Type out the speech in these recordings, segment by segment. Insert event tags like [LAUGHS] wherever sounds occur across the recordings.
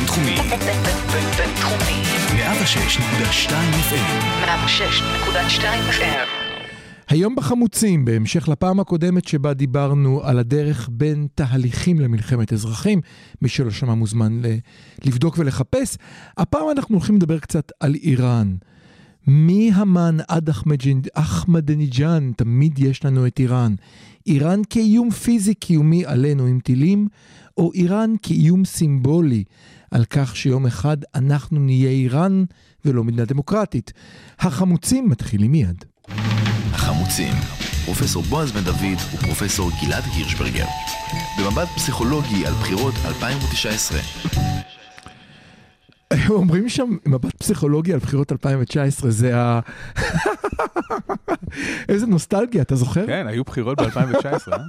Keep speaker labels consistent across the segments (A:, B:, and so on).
A: בינתחומי.
B: בינתחומי.
A: 106.2 FM.
B: 106.2 FM.
C: היום בחמוצים, בהמשך לפעם הקודמת שבה דיברנו על הדרך בין תהליכים למלחמת אזרחים, מי שלא שמע מוזמן ל- לבדוק ולחפש, הפעם אנחנו הולכים לדבר קצת על איראן. מהמן עד אחמדינג'אן, תמיד יש לנו את איראן. איראן כאיום פיזי קיומי עלינו עם טילים, או איראן כאיום סימבולי על כך שיום אחד אנחנו נהיה איראן ולא מדינה דמוקרטית. החמוצים מתחילים מיד.
A: החמוצים, פרופסור בועז בן דוד ופרופסור גלעד הירשברגר. במבט פסיכולוגי על בחירות 2019.
C: אומרים שם מבט פסיכולוגי על בחירות 2019, זה ה... [LAUGHS] איזה נוסטלגיה, אתה זוכר?
D: כן, היו בחירות ב-2019, אה? [LAUGHS]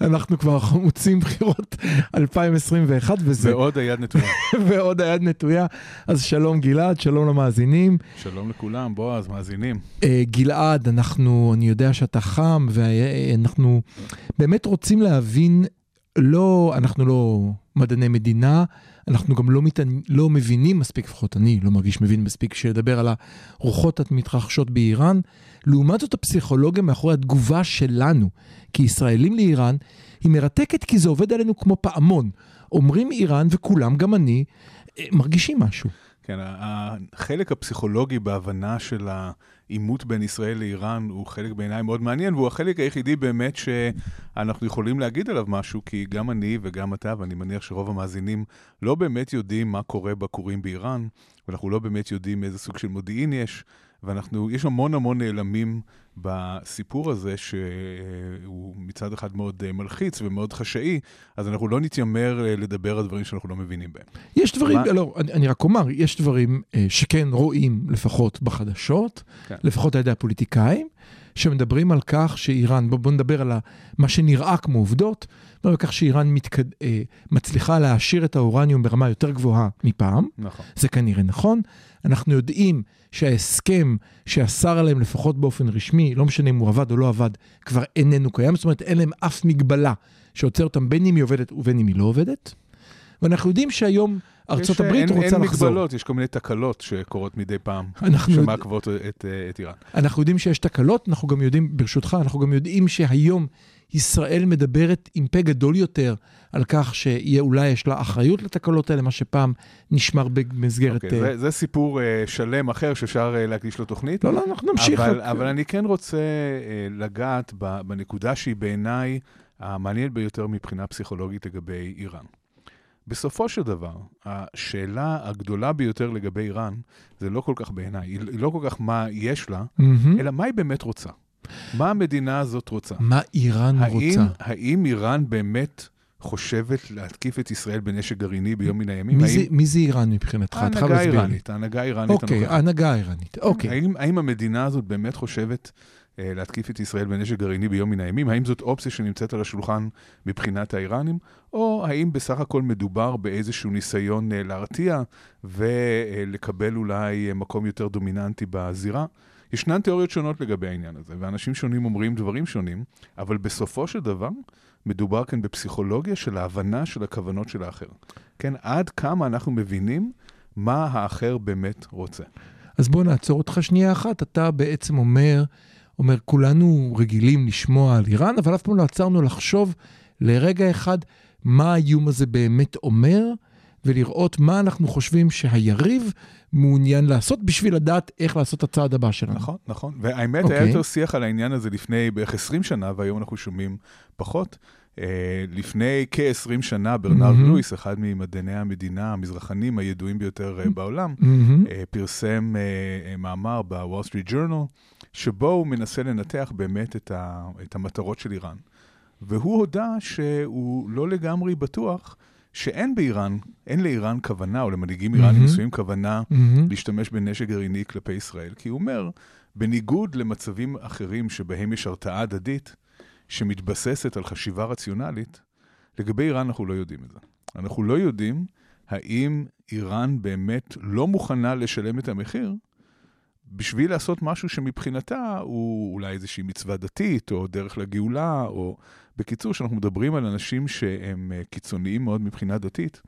C: אנחנו כבר חמוצים בחירות 2021 וזה,
D: ועוד היד נטויה. [LAUGHS]
C: ועוד היד נטויה. אז שלום גלעד, שלום למאזינים.
D: שלום לכולם, בועז, מאזינים.
C: אה, גלעד, אנחנו, אני יודע שאתה חם, ואנחנו באמת רוצים להבין, לא, אנחנו לא מדעני מדינה, אנחנו גם לא, מת, לא מבינים מספיק, לפחות אני לא מרגיש מבין מספיק, שלדבר על הרוחות המתרחשות באיראן. לעומת זאת, הפסיכולוגיה מאחורי התגובה שלנו כישראלים לאיראן, היא מרתקת כי זה עובד עלינו כמו פעמון. אומרים איראן, וכולם, גם אני, אה, מרגישים משהו.
D: כן, החלק הפסיכולוגי בהבנה של העימות בין ישראל לאיראן הוא חלק בעיניי מאוד מעניין, והוא החלק היחידי באמת שאנחנו יכולים להגיד עליו משהו, כי גם אני וגם אתה, ואני מניח שרוב המאזינים לא באמת יודעים מה קורה בכורים באיראן, ואנחנו לא באמת יודעים איזה סוג של מודיעין יש, ואנחנו, יש המון המון נעלמים בסיפור הזה, שהוא מצד אחד מאוד אה, מלחיץ ומאוד חשאי, אז אנחנו לא נתיימר אה, לדבר על דברים שאנחנו לא מבינים בהם.
C: יש דברים,
D: מה?
C: לא, אני, אני רק אומר, יש דברים אה, שכן רואים לפחות בחדשות,
D: כן.
C: לפחות על ידי הפוליטיקאים, שמדברים על כך שאיראן, בוא, בוא נדבר על מה שנראה כמו עובדות, מדברים על כך שאיראן מתקד, אה, מצליחה להעשיר את האורניום ברמה יותר גבוהה מפעם,
D: נכון.
C: זה כנראה נכון. אנחנו יודעים שההסכם שאסר עליהם לפחות באופן רשמי, לא משנה אם הוא עבד או לא עבד, כבר איננו קיים, זאת אומרת אין להם אף מגבלה שעוצר אותם בין אם היא עובדת ובין אם היא לא עובדת. ואנחנו יודעים שהיום ארצות
D: יש,
C: הברית
D: אין,
C: רוצה
D: אין
C: לחזור.
D: מגבלות, יש כל מיני תקלות שקורות מדי פעם,
C: אנחנו יודע-
D: שמעכבות את, אה, את איראן.
C: אנחנו יודעים שיש תקלות, אנחנו גם יודעים, ברשותך, אנחנו גם יודעים שהיום ישראל מדברת עם פה גדול יותר על כך שיהיה אולי יש לה אחריות לתקלות האלה, מה שפעם נשמר במסגרת...
D: אוקיי,
C: אה,
D: זה, זה סיפור אה, שלם אחר שאפשר אה, להקדיש לו תוכנית.
C: לא, לא, אנחנו נמשיך.
D: אבל,
C: רק-
D: אבל אני כן רוצה אה, לגעת בנקודה שהיא בעיניי המעניינת ביותר מבחינה פסיכולוגית לגבי איראן. בסופו של דבר, השאלה הגדולה ביותר לגבי איראן, זה לא כל כך בעיניי, היא לא כל כך מה יש לה,
C: מהמם.
D: אלא מה היא באמת רוצה. מה המדינה הזאת רוצה.
C: מה איראן
D: האם,
C: רוצה?
D: האם איראן באמת חושבת להתקיף את ישראל בנשק גרעיני ביום מן הימים?
C: מי
D: האם...
C: זה- מי זה איראן מבחינתך?
D: ההנהגה. האיראנית, ההנהגה האיראנית
C: אוקיי. ההנהגה האיראנית. אוקיי.
D: האם, האם המדינה הזאת באמת חושבת להתקיף את ישראל בנשק גרעיני ביום מן הימים? האם זאת אופציה שנמצאת על השולחן מבחינת האיראנים? או האם בסך הכל מדובר באיזשהו ניסיון אה, להרתיע ולקבל אולי אה, מקום יותר דומיננטי בזירה? ישנן תיאוריות שונות לגבי העניין הזה, ואנשים שונים אומרים דברים שונים, אבל בסופו של דבר מדובר כאן בפסיכולוגיה של ההבנה של הכוונות של האחר. כן, עד כמה אנחנו מבינים מה האחר באמת רוצה.
C: אז בוא נעצור אותך שנייה אחת. אתה בעצם אומר, אומר, כולנו רגילים לשמוע על איראן, אבל אף פעם לא עצרנו לחשוב לרגע אחד מה האיום הזה באמת אומר, ולראות מה אנחנו חושבים שהיריב מעוניין לעשות בשביל לדעת איך לעשות את הצעד הבא שלנו.
D: נכון, נכון. והאמת,
C: אוקיי.
D: היה יותר שיח על העניין הזה לפני בערך 20 שנה, והיום אנחנו שומעים פחות. Uh, לפני כ-20 שנה, ברנרד
C: מהמם.
D: לואיס, אחד ממדעני המדינה המזרחנים הידועים ביותר uh, בעולם, uh, פרסם מאמר בוול סטריט ג'ורנל, שבו הוא מנסה לנתח באמת את, ה, את המטרות של איראן. והוא הודה שהוא לא לגמרי בטוח שאין באיראן, אין לאיראן כוונה, או למנהיגים איראנים
C: מהמם.
D: מסוימים כוונה,
C: מהמם.
D: להשתמש בנשק גרעיני כלפי ישראל, כי הוא אומר, בניגוד למצבים אחרים שבהם יש הרתעה הדדית, שמתבססת על חשיבה רציונלית, לגבי איראן אנחנו לא יודעים את זה. אנחנו לא יודעים האם איראן באמת לא מוכנה לשלם את המחיר בשביל לעשות משהו שמבחינתה הוא אולי איזושהי מצווה דתית, או דרך לגאולה, או בקיצור, שאנחנו מדברים על אנשים שהם אה, קיצוניים מאוד מבחינה דתית,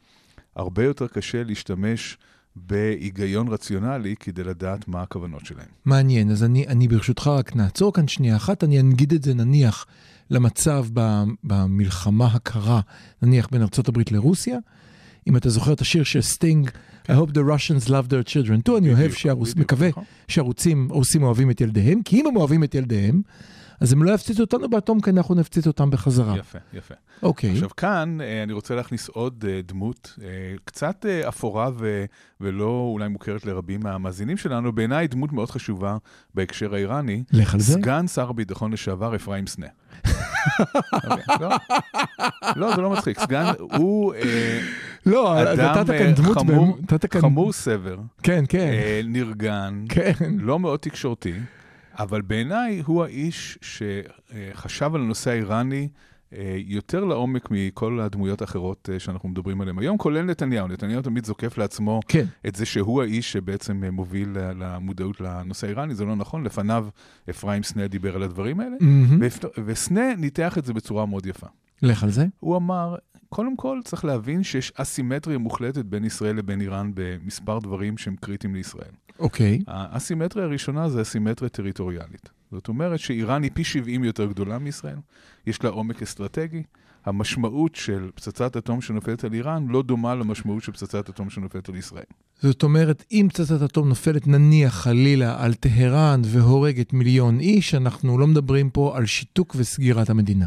D: הרבה יותר קשה להשתמש בהיגיון רציונלי כדי לדעת מה הכוונות שלהם.
C: מעניין, אז אני, אני ברשותך רק נעצור כאן שנייה אחת, אני אנגיד את זה נניח למצב במלחמה הקרה, נניח בין ארה"ב לרוסיה. אם אתה זוכר את השיר של סטינג, I hope the Russians love their children too, אני אוהב שהרוס... מקווה
D: נכון.
C: שהרוסים הרוסים אוהבים את ילדיהם, כי אם הם אוהבים את ילדיהם, אז הם לא יפציצו אותנו באטום, כי אנחנו נפציץ אותם בחזרה.
D: יפה, יפה.
C: אוקיי,
D: עכשיו כאן אה, אני רוצה להכניס עוד אה, דמות, אה, קצת אפורה ו- ולא אולי מוכרת לרבים מהמאזינים שלנו, בעיניי דמות מאוד חשובה בהקשר האיראני.
C: לך על זה.
D: סגן שר הביטחון לשעבר אפרים סנה. אוקיי, לא? לא, זה לא מצחיק. סגן, הוא אה,
C: לא,
D: אדם אה, חמור- סבר,
C: כן, כן,
D: אה, נרגן,
C: כן,
D: לא מאוד תקשורתי, אבל בעיניי הוא האיש שחשב על הנושא האיראני יותר לעומק מכל הדמויות האחרות אה, שאנחנו מדברים עליהן היום, כולל נתניהו. נתניהו תמיד זוקף לעצמו
C: כן,
D: את זה שהוא האיש שבעצם אה, מוביל למודעות לנושא האיראני, זה לא נכון, לפניו אפרים סנה דיבר על הדברים האלה. ואפ- וסנה ניתח את זה בצורה מאוד יפה.
C: לך על זה.
D: הוא אמר, קודם כל צריך להבין שיש אסימטריה מוחלטת בין ישראל לבין איראן במספר דברים שהם קריטיים לישראל.
C: אוקיי,
D: האסימטריה הראשונה זה אסימטריה טריטוריאלית. זאת אומרת שאיראן היא פי 70 יותר גדולה מישראל, יש לה עומק אסטרטגי. המשמעות של פצצת אטום שנופלת על איראן לא דומה למשמעות של פצצת אטום שנופלת על ישראל.
C: זאת אומרת, אם פצצת אטום נופלת נניח חלילה על טהרן והורגת מיליון איש, אנחנו לא מדברים פה על שיתוק וסגירת המדינה.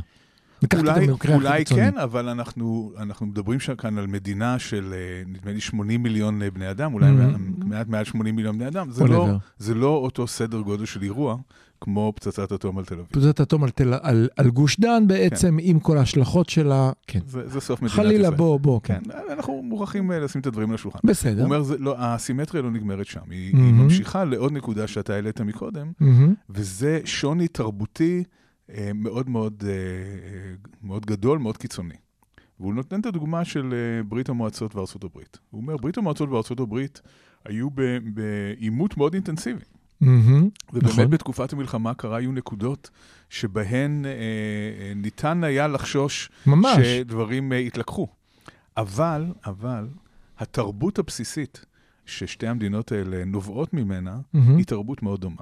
D: אולי, אולי. כן, אבל אנחנו, אנחנו מדברים כאן על מדינה של, אה, נדמה לי, 80 מיליון אה, בני אדם, אולי
C: Mhm.
D: מעט מעל 80 מיליון בני אדם. זה לא. זה לא אותו סדר גודל של אירוע כמו פצצת אטום על תל אביב.
C: פצצת אטום על, תל, על, על גוש דן בעצם, עם כל ההשלכות שלה, כן.
D: זה, זה סוף מדינת
C: חלילה,
D: ישראל.
C: בוא, בוא, כן.
D: כן, אנחנו מוכרחים אה, לשים את הדברים על השולחן.
C: בסדר.
D: הוא אומר, זה, לא, הסימטריה לא נגמרת שם, היא,
C: Mhm.
D: היא ממשיכה לעוד נקודה שאתה העלית מקודם,
C: מהמם.
D: וזה שוני תרבותי מאוד מאוד, אה, אה, מאוד גדול, מאוד קיצוני. והוא נותן את הדוגמה של אה, ברית המועצות וארצות הברית. הוא אומר, ברית המועצות וארצות הברית היו בעימות מאוד אינטנסיבי.
C: מהמם.
D: ובאמת
C: נכון.
D: בתקופת המלחמה הקרה היו נקודות שבהן אה, אה, ניתן היה לחשוש
C: ממש.
D: שדברים אה, יתלקחו. אבל, אבל, התרבות הבסיסית ששתי המדינות האלה נובעות ממנה,
C: מהמם.
D: היא תרבות מאוד דומה.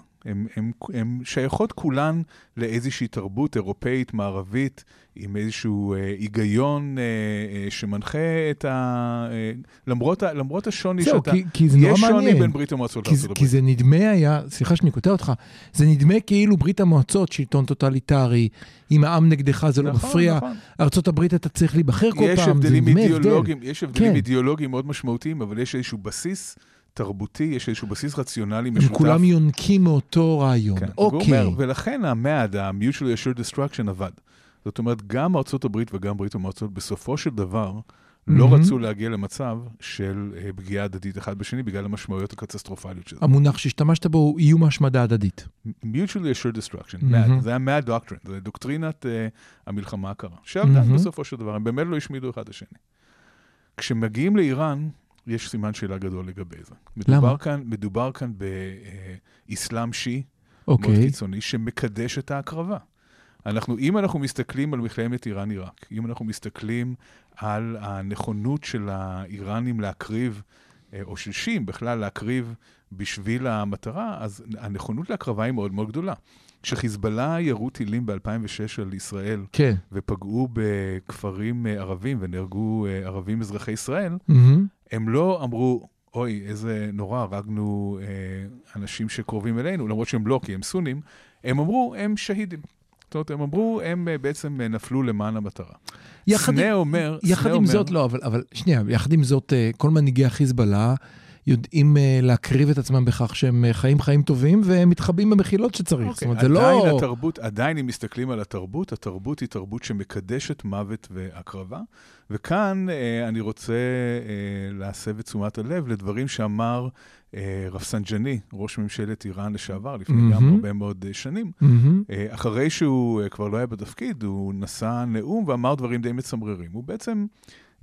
D: הן שייכות כולן לאיזושהי תרבות אירופאית, מערבית, עם איזשהו אה, היגיון אה, אה, שמנחה את ה... אה, למרות, ה, למרות השוני
C: זהו,
D: שאתה...
C: כי, כי זה נורא
D: יש שוני
C: מעניין.
D: בין ברית המועצות
C: כי,
D: לארצות
C: כי
D: הברית.
C: זה נדמה היה, סליחה שאני קוטע אותך, זה נדמה כאילו ברית המועצות, שלטון טוטליטרי, אם העם נגדך זה לא
D: נכון,
C: מפריע,
D: נכון.
C: ארצות הברית אתה צריך להיבחר כל פעם, זה נדמה הבדל.
D: יש הבדלים
C: כן.
D: אידיאולוגיים מאוד משמעותיים, אבל יש איזשהו בסיס תרבותי, יש איזשהו בסיס רציונלי
C: הם
D: משותף.
C: כולם יונקים מאותו רעיון.
D: כן.
C: אוקיי.
D: אומר, ולכן ה-MAD, ה-Mutually Assured Destruction עבד. זאת אומרת, גם ארצות הברית וגם ברית המועצות בסופו של דבר לא
C: מהמם.
D: רצו להגיע למצב של אה, פגיעה הדדית אחד בשני בגלל המשמעויות הקטסטרופליות של זה.
C: המונח שהשתמשת בו הוא איום השמדה הדדית.
D: Mutually Assured Destruction,
C: מהמם.
D: MAD, זה ה-MAD Doctrine, זה דוקטרינת אה, המלחמה הקרה. שעבדה
C: מהמם.
D: בסופו של דבר, הם באמת לא השמידו אחד את השני. כשמגיעים לאיראן, יש סימן שאלה גדול לגבי זה. מדובר כאן, מדובר כאן באסלאם שיעי, מאוד
C: אוקיי.
D: קיצוני, שמקדש את ההקרבה. אנחנו, אם אנחנו מסתכלים על מלחמת איראן-עיראק, אם אנחנו מסתכלים על הנכונות של האיראנים להקריב, אה, או של שיעים בכלל להקריב בשביל המטרה, אז הנכונות להקרבה היא מאוד מאוד גדולה. כשחיזבאללה ירו טילים ב-2006 על ישראל
C: כן.
D: ופגעו בכפרים אה, ערבים ונהרגו אה, ערבים אזרחי ישראל,
C: מהמם.
D: הם לא אמרו, אוי, איזה נורא, הרגנו אה, אנשים שקרובים אלינו, למרות שהם לא, כי הם סונים, הם אמרו, הם שהידים. זאת אומרת, הם אמרו, הם אה, בעצם אה, נפלו למען המטרה.
C: יחד
D: סנה
C: עם-
D: אומר,
C: יחד
D: סנה
C: עם
D: אומר,
C: זאת, לא, אבל, אבל שנייה, יחד עם זאת, אה, כל מנהיגי החיזבאללה יודעים אה, להקריב את עצמם בכך שהם אה, חיים חיים טובים והם מתחבאים במחילות שצריך. זאת
D: אוקיי,
C: אומרת, זה
D: עדיין
C: לא...
D: התרבות, עדיין אם מסתכלים על התרבות, התרבות היא תרבות שמקדשת מוות והקרבה. וכאן אה, אני רוצה אה, להסב את תשומת הלב לדברים שאמר אה, רפסנג'אני, ראש ממשלת איראן לשעבר, לפני גם
C: מהמם.
D: הרבה מאוד אה, שנים.
C: מהמם.
D: אה, אחרי שהוא אה, כבר לא היה בתפקיד, הוא נשא נאום ואמר דברים די מצמררים. הוא בעצם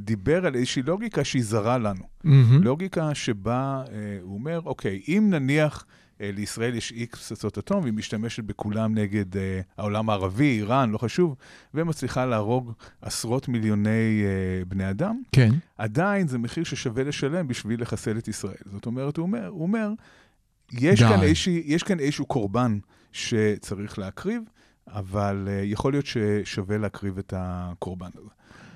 D: דיבר על איזושהי לוגיקה שהיא זרה לנו.
C: מהמם.
D: לוגיקה שבה אה, הוא אומר, אוקיי, אם נניח אה, לישראל יש איקס פצצות אטום, והיא משתמשת בכולם נגד אה, העולם הערבי, איראן, לא חשוב, ומצליחה להרוג עשרות מיליוני אה, בני אדם,
C: כן.
D: עדיין זה מחיר ששווה לשלם בשביל לחסל את ישראל. זאת אומרת, הוא אומר, הוא אומר יש. כאן איזושהי, יש כאן איזשהו קורבן שצריך להקריב, אבל uh, יכול להיות ששווה להקריב את הקורבן הזה.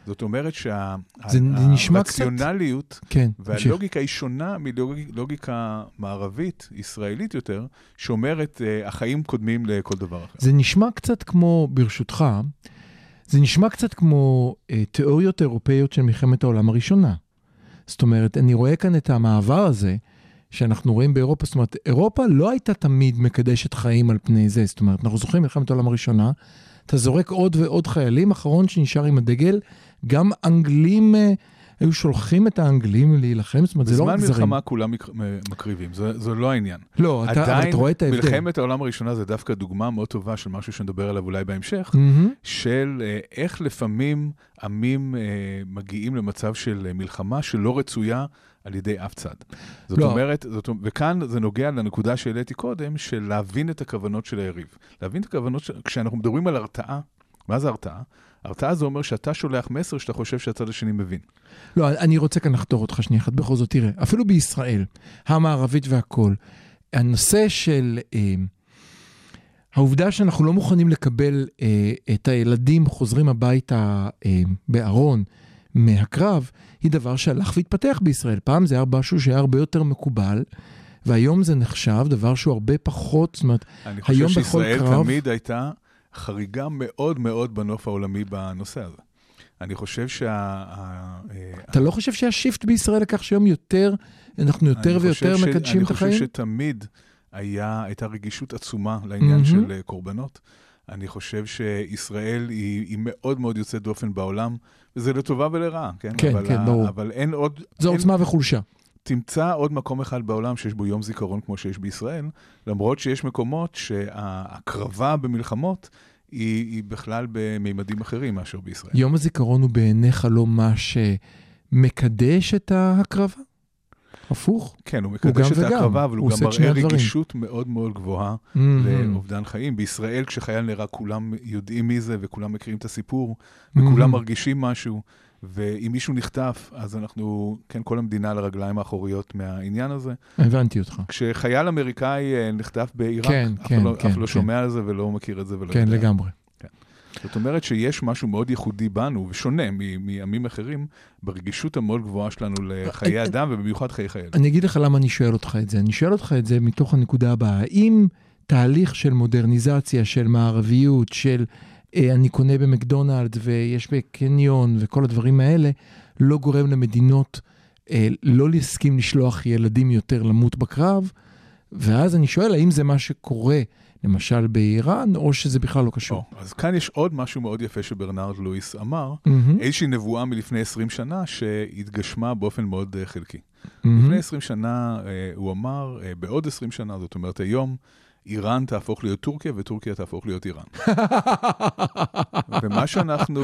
D: זאת אומרת שהרציונליות
C: כן, תמשיך.
D: והלוגיקה היא שונה מלוגיקה מערבית, ישראלית יותר, שאומרת, uh, החיים קודמים לכל דבר אחר.
C: זה נשמע קצת כמו, ברשותך, זה נשמע קצת כמו אה, תיאוריות אירופאיות של מלחמת העולם הראשונה. זאת אומרת, אני רואה כאן את המעבר הזה שאנחנו רואים באירופה, זאת אומרת, אירופה לא הייתה תמיד מקדשת חיים על פני זה, זאת אומרת, אנחנו זוכרים מלחמת העולם הראשונה, אתה זורק עוד ועוד חיילים, אחרון שנשאר עם הדגל, גם אנגלים אה, היו שולחים את האנגלים להילחם, זאת אומרת, זה לא רק
D: בזמן. מלחמה כולם מק- מקריבים, זה, זה לא העניין.
C: לא, אתה,
D: עדיין,
C: אתה רואה את ההבדל.
D: מלחמת העולם הראשונה זה דווקא דוגמה מאוד טובה של משהו שנדבר עליו אולי בהמשך,
C: מהמם.
D: של אה, איך לפעמים עמים אה, מגיעים למצב של אה, מלחמה שלא רצויה על ידי אף צד. זאת
C: לא.
D: אומרת, זאת, וכאן זה נוגע לנקודה שהעליתי קודם, של להבין את הכוונות של היריב. להבין את הכוונות, של... כשאנחנו מדברים על הרתעה, מה זה הרתעה? הרתעה זה אומר שאתה שולח מסר שאתה חושב שהצד השני מבין.
C: לא, אני רוצה כאן לחתור אותך שנייה אחת. בכל זאת, תראה, אפילו בישראל, המערבית והכול, הנושא של אה, העובדה שאנחנו לא מוכנים לקבל אה, את הילדים חוזרים הביתה אה, בארון מהקרב, היא דבר שהלך והתפתח בישראל. פעם זה היה משהו שהיה הרבה יותר מקובל, והיום זה נחשב דבר שהוא הרבה פחות, זאת אומרת,
D: אני חושב
C: היום בכל
D: שישראל
C: קרב-
D: תמיד הייתה חריגה מאוד מאוד בנוף העולמי בנושא הזה. אני חושב שה...
C: אתה לא חושב שהיה שיפט בישראל לכך שהיום יותר, אנחנו יותר ויותר מקדשים את החיים?
D: אני חושב שתמיד היה, הייתה רגישות עצומה לעניין. של אה, קורבנות. אני חושב שישראל היא, היא מאוד מאוד יוצאת דופן בעולם, וזה לטובה ולרעה, כן?
C: כן,
D: אבל
C: כן, ברור.
D: אבל אין עוד...
C: זו
D: אין,
C: עוצמה וחולשה.
D: תמצא עוד מקום אחד בעולם שיש בו יום זיכרון כמו שיש בישראל, למרות שיש מקומות שההקרבה במלחמות היא, היא בכלל במימדים אחרים מאשר בישראל.
C: יום הזיכרון הוא בעיניך לא מה שמקדש את ההקרבה? הפוך?
D: כן, הוא מקדש את
C: וגם.
D: ההקרבה, אבל
C: הוא
D: הוא גם
C: את
D: מראה. רגישות מאוד מאוד גבוהה
C: מהמם.
D: לאובדן חיים. בישראל, כשחייל נהרג, כולם יודעים מי זה, וכולם מכירים את הסיפור,
C: מהמם.
D: וכולם מרגישים משהו, ואם מישהו נחטף, אז אנחנו, כן, כל המדינה על הרגליים האחוריות מהעניין הזה.
C: הבנתי אותך.
D: כשחייל אמריקאי אה, נחטף בעיראק,
C: כן,
D: אף
C: כן,
D: לא,
C: כן,
D: אף לא
C: כן.
D: שומע על זה ולא מכיר את זה ולא
C: כן,
D: יודע.
C: לגמרי.
D: זאת אומרת שיש משהו מאוד ייחודי בנו, ושונה מ- מעמים אחרים, ברגישות המאוד גבוהה שלנו לחיי
C: אני-
D: אדם, ובמיוחד חיי חייל.
C: אני אגיד לך למה אני שואל אותך את זה. אני שואל אותך את זה מתוך הנקודה הבאה. האם תהליך של מודרניזציה, של מערביות, של אה, אני קונה במקדונלדס ויש בקניון וכל הדברים האלה, לא גורם למדינות אה, לא להסכים לשלוח ילדים יותר למות בקרב? ואז אני שואל, האם זה מה שקורה, למשל באיראן, או שזה בכלל לא קשור?
D: או, אז כאן יש עוד משהו מאוד יפה שברנרד לואיס אמר,
C: מהמם,
D: איזושהי נבואה מלפני 20 שנה שהתגשמה באופן מאוד אה, חלקי.
C: מהמם.
D: לפני 20 שנה אה, הוא אמר, אה, בעוד 20 שנה, זאת אומרת היום, איראן תהפוך להיות טורקיה וטורקיה תהפוך להיות איראן. ומה שאנחנו,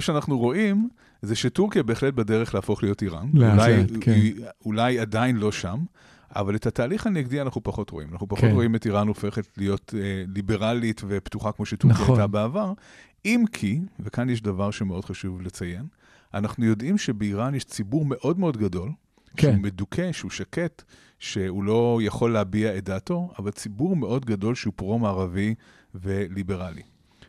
D: שאנחנו רואים זה שטורקיה בהחלט בדרך להפוך להיות איראן. אולי,
C: כן.
D: אולי עדיין לא שם, אבל את התהליך הנגדי אנחנו פחות רואים. אנחנו פחות
C: כן.
D: רואים את איראן הופכת להיות אה, ליברלית ופתוחה כמו שטורקיה
C: נכון.
D: הייתה בעבר. אם כי, וכאן יש דבר שמאוד חשוב לציין, אנחנו יודעים שבאיראן יש ציבור מאוד מאוד גדול,
C: כן.
D: שהוא מדוכא, שהוא שקט, שהוא לא יכול להביע את דעתו, אבל ציבור מאוד גדול שהוא פרו-מערבי וליברלי.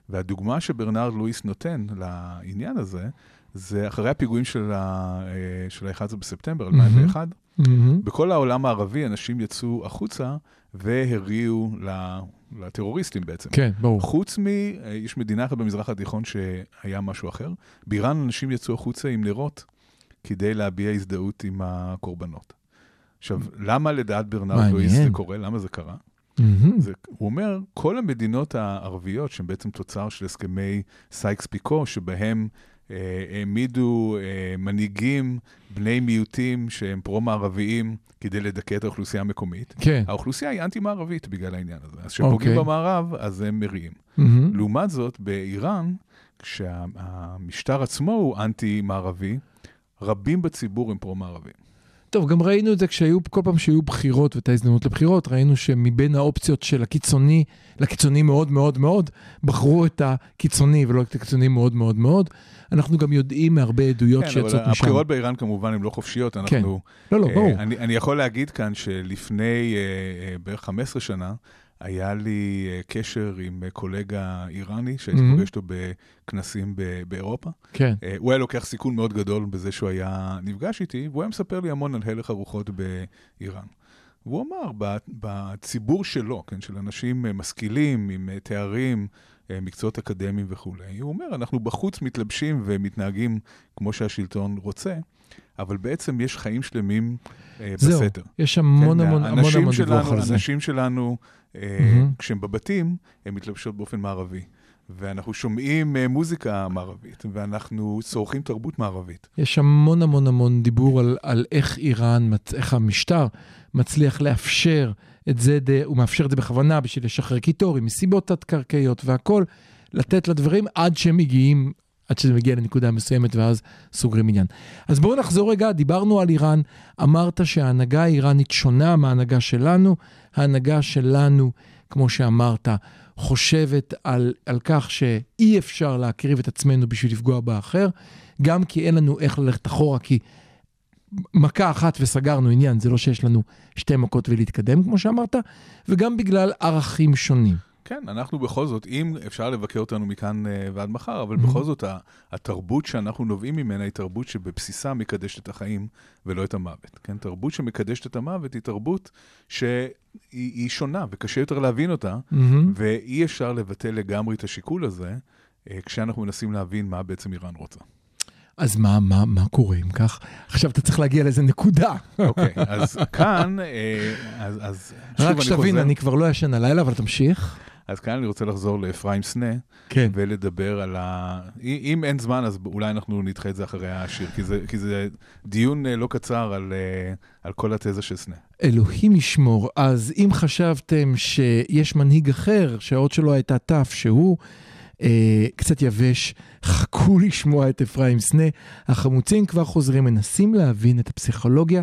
D: והדוגמה שברנרד לואיס נותן לעניין הזה, זה אחרי הפיגועים של ה-11 בספטמבר 2001,
C: מהמם.
D: בכל העולם הערבי אנשים יצאו החוצה והריעו ל- לטרוריסטים בעצם.
C: כן, ברור.
D: חוץ מ... יש מדינה אחת במזרח התיכון שהיה משהו אחר. באיראן אנשים יצאו החוצה עם נרות כדי להביע הזדהות עם הקורבנות. עכשיו, למה לדעת ברנרד. לואיס זה קורה? למה זה קרה?
C: מהמם.
D: זה, הוא אומר, כל המדינות הערביות, שהן בעצם תוצר של הסכמי סייקס פיקו, שבהם אה, העמידו אה, מנהיגים בני מיעוטים שהם פרו-מערביים כדי לדכא את האוכלוסייה המקומית,
C: כן.
D: האוכלוסייה היא אנטי-מערבית בגלל העניין הזה. אז כשפוגעים
C: אוקיי.
D: במערב, אז הם מריעים.
C: מהמם.
D: לעומת זאת, באיראן, כשהמשטר עצמו הוא אנטי-מערבי, רבים בציבור הם פרו-מערבים.
C: טוב, גם ראינו את זה כשהיו, כל פעם שהיו בחירות והייתה הזדמנות לבחירות, ראינו שמבין האופציות של הקיצוני לקיצוני מאוד מאוד מאוד, בחרו את הקיצוני ולא את הקיצוני מאוד מאוד מאוד. אנחנו גם יודעים מהרבה עדויות
D: כן,
C: שיוצאות
D: אבל
C: משם.
D: הבחירות באיראן כמובן הן לא חופשיות,
C: כן,
D: אנחנו...
C: לא, לא,
D: אה,
C: ברור.
D: אני, אני יכול להגיד כאן שלפני אה, אה, בערך 15 שנה, היה לי אה, קשר עם אה, קולגה איראני, שהייתי
C: מהמם.
D: פוגש אותו בכנסים ב- באירופה.
C: כן,
D: אה, הוא היה לוקח סיכון מאוד גדול בזה שהוא היה נפגש איתי, והוא היה מספר לי המון על הלך הרוחות באיראן. והוא אמר, בציבור שלו, כן, של אנשים משכילים, עם תארים, מקצועות אקדמיים וכולי, הוא אומר, אנחנו בחוץ מתלבשים ומתנהגים כמו שהשלטון רוצה, אבל בעצם יש חיים שלמים אה,
C: זהו,
D: בסתר.
C: יש המון
D: כן,
C: המון המון המון דיווח על זה.
D: הנשים שלנו, אה,
C: מהמם.
D: כשהם בבתים, הן מתלבשות באופן מערבי. ואנחנו שומעים אה, מוזיקה מערבית, ואנחנו צורכים תרבות מערבית.
C: יש המון המון המון דיבור על, על איך איראן, איך המשטר מצליח לאפשר את זה, הוא מאפשר את זה בכוונה בשביל לשחרר קיטורים, מסיבות תת-קרקעיות והכול, לתת לדברים עד שהם מגיעים, עד שזה מגיע לנקודה מסוימת ואז סוגרים עניין. אז בואו נחזור רגע, דיברנו על איראן, אמרת שההנהגה האיראנית שונה מההנהגה שלנו, ההנהגה שלנו, כמו שאמרת, חושבת על, על כך שאי אפשר להקריב את עצמנו בשביל לפגוע באחר, גם כי אין לנו איך ללכת אחורה, כי מכה אחת וסגרנו עניין, זה לא שיש לנו שתי מכות ולהתקדם, כמו שאמרת, וגם בגלל ערכים שונים.
D: כן, אנחנו בכל זאת, אם אפשר לבקר אותנו מכאן אה, ועד מחר, אבל. בכל זאת, התרבות שאנחנו נובעים ממנה היא תרבות שבבסיסה מקדשת את החיים ולא את המוות. כן, תרבות שמקדשת את המוות היא תרבות שהיא היא שונה וקשה יותר להבין אותה. ואי אפשר לבטל לגמרי את השיקול הזה, אה, כשאנחנו מנסים להבין מה בעצם איראן רוצה.
C: אז מה, מה, מה קורה אם כך? עכשיו אתה צריך להגיע לאיזה נקודה.
D: אוקיי, אז [LAUGHS] כאן, אה, אז, אז שוב
C: רק
D: אני
C: שתבין,
D: חוזר,
C: אני כבר לא ישן הלילה, אבל תמשיך.
D: אז כאן אני רוצה לחזור לאפרים סנה,
C: כן.
D: ולדבר על ה... אם אין זמן, אז אולי אנחנו נדחה את זה אחרי השיר, כי זה, כי זה דיון אה, לא קצר על, אה, על כל התזה של סנה.
C: אלוהים ישמור. אז אם חשבתם שיש מנהיג אחר, שהאות שלו הייתה ת', שהוא אה, קצת יבש, חכו לשמוע את אפרים סנה. החמוצים כבר חוזרים, מנסים להבין את הפסיכולוגיה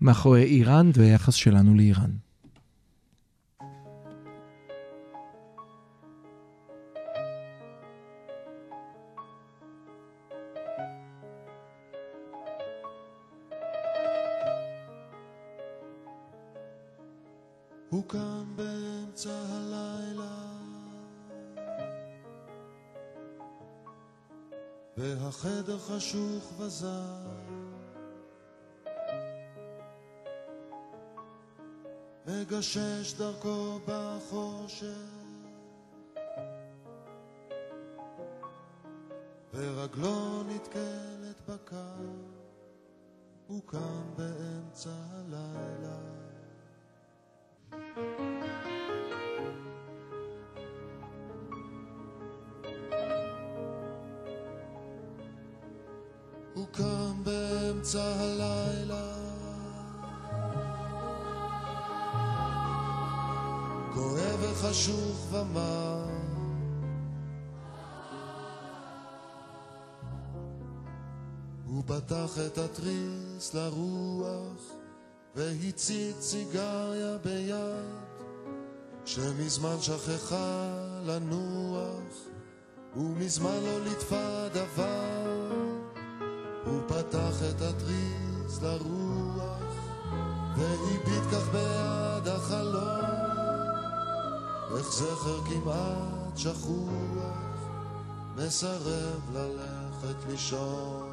C: מאחורי איראן והיחס שלנו לאיראן.
E: הוא קם באמצע הלילה. והחדר חשוך וזר מגשש דרכו בחושך. ורגלו נתקלת בקר. הוא קם באמצע הלילה הוא קם באמצע הלילה. כואב וחשוך ומר. הוא פתח את התריס לרוח והצית סיגריה ביד שמזמן שכחה לנוח ומזמן לא ליטפה דבר הוא פתח את התריס לרוח והביט כך בעד החלום איך זכר כמעט שכוח מסרב ללכת לישון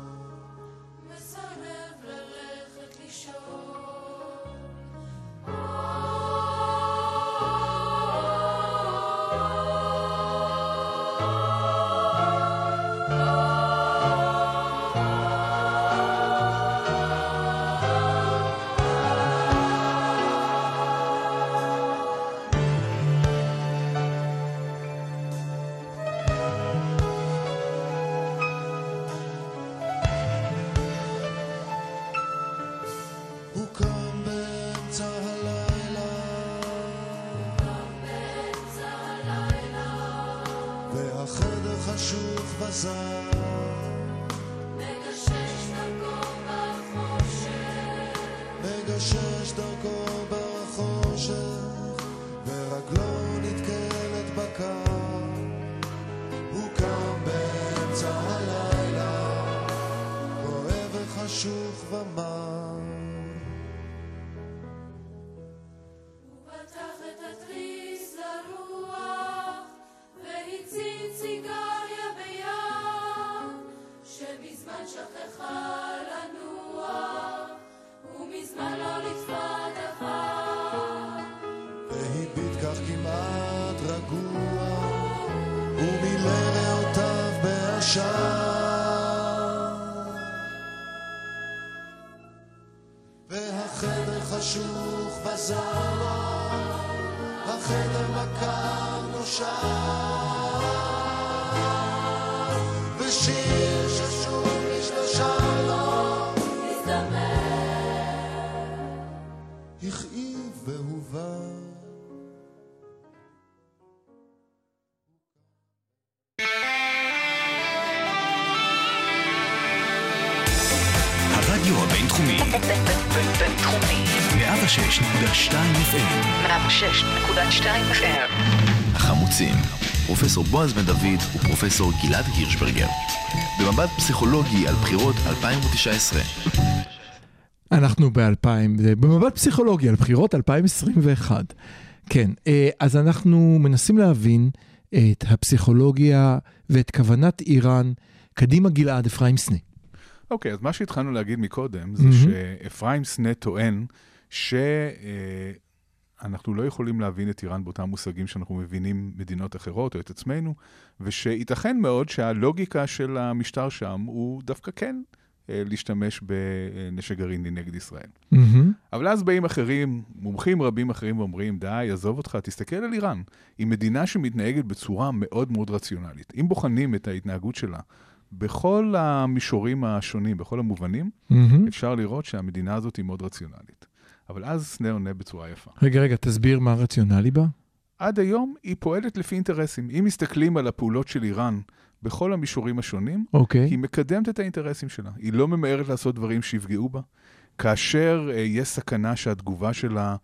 E: וזר
F: לו, החדר מקר נושר. ושיר
A: 106.2 FM,
B: 106.2 FM.
A: החמוצים, פרופסור בועז בן דוד ופרופסור גלעד הירשברגר. במבט פסיכולוגי על בחירות 2019.
C: אנחנו ב-2000, במבט פסיכולוגי על בחירות 2021. כן, אה, אז אנחנו מנסים להבין את הפסיכולוגיה ואת כוונת איראן. קדימה גלעד, אפרים סנה.
D: אוקיי, אז מה שהתחלנו להגיד מקודם, זה
C: מהמם.
D: שאפרים סנה טוען שאנחנו לא יכולים להבין את איראן באותם מושגים שאנחנו מבינים מדינות אחרות או את עצמנו, ושייתכן מאוד שהלוגיקה של המשטר שם הוא דווקא כן אה, להשתמש בנשק גרעיני נגד ישראל.
C: מהמם.
D: אבל אז באים אחרים, מומחים רבים אחרים ואומרים, די, עזוב אותך, תסתכל על איראן. היא מדינה שמתנהגת בצורה מאוד מאוד רציונלית. אם בוחנים את ההתנהגות שלה בכל המישורים השונים, בכל המובנים,
C: מהמם.
D: אפשר לראות שהמדינה הזאת היא מאוד רציונלית. אבל אז סנה עונה בצורה יפה.
C: רגע, רגע, תסביר מה הרציונלי בה.
D: עד היום היא פועלת לפי אינטרסים. אם מסתכלים על הפעולות של איראן בכל המישורים השונים,
C: אוקיי.
D: היא מקדמת את האינטרסים שלה. היא לא ממהרת לעשות דברים שיפגעו בה. כאשר אה, יש סכנה שהתגובה שלה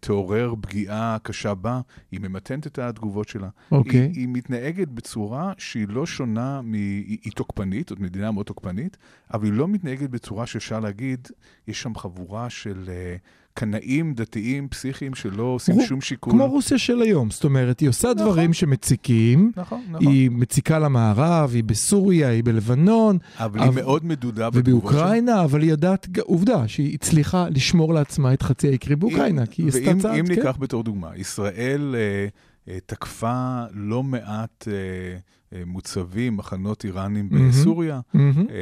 D: תעורר פגיעה קשה בה, היא ממתנת את התגובות שלה.
C: אוקיי.
D: היא, היא מתנהגת בצורה שהיא לא שונה, מ... היא, היא תוקפנית, זאת מדינה מאוד תוקפנית, אבל היא לא מתנהגת בצורה שאפשר להגיד, יש שם חבורה של אה, קנאים דתיים פסיכיים שלא עושים
C: רו-
D: שום שיקול.
C: כמו רוסיה של היום, זאת אומרת, היא עושה
D: נכון.
C: דברים שמציקים,
D: נכון, נכון.
C: היא מציקה למערב, היא בסוריה, היא בלבנון,
D: אבל היא
C: אבל-
D: מאוד מדודה.
C: ובאוקראינה, אבל היא יודעת, עובדה, שהיא הצליחה לשמור לעצמה את חצי האי קרי באוקראינה,
D: אם-
C: כי היא עשתה
D: ואם-
C: צעד,
D: אם
C: כן.
D: ניקח בתור דוגמה, ישראל אה, אה, תקפה לא מעט אה, אה, מוצבים, מחנות איראנים
C: מהמם.
D: בסוריה,
C: מהמם.
D: אה,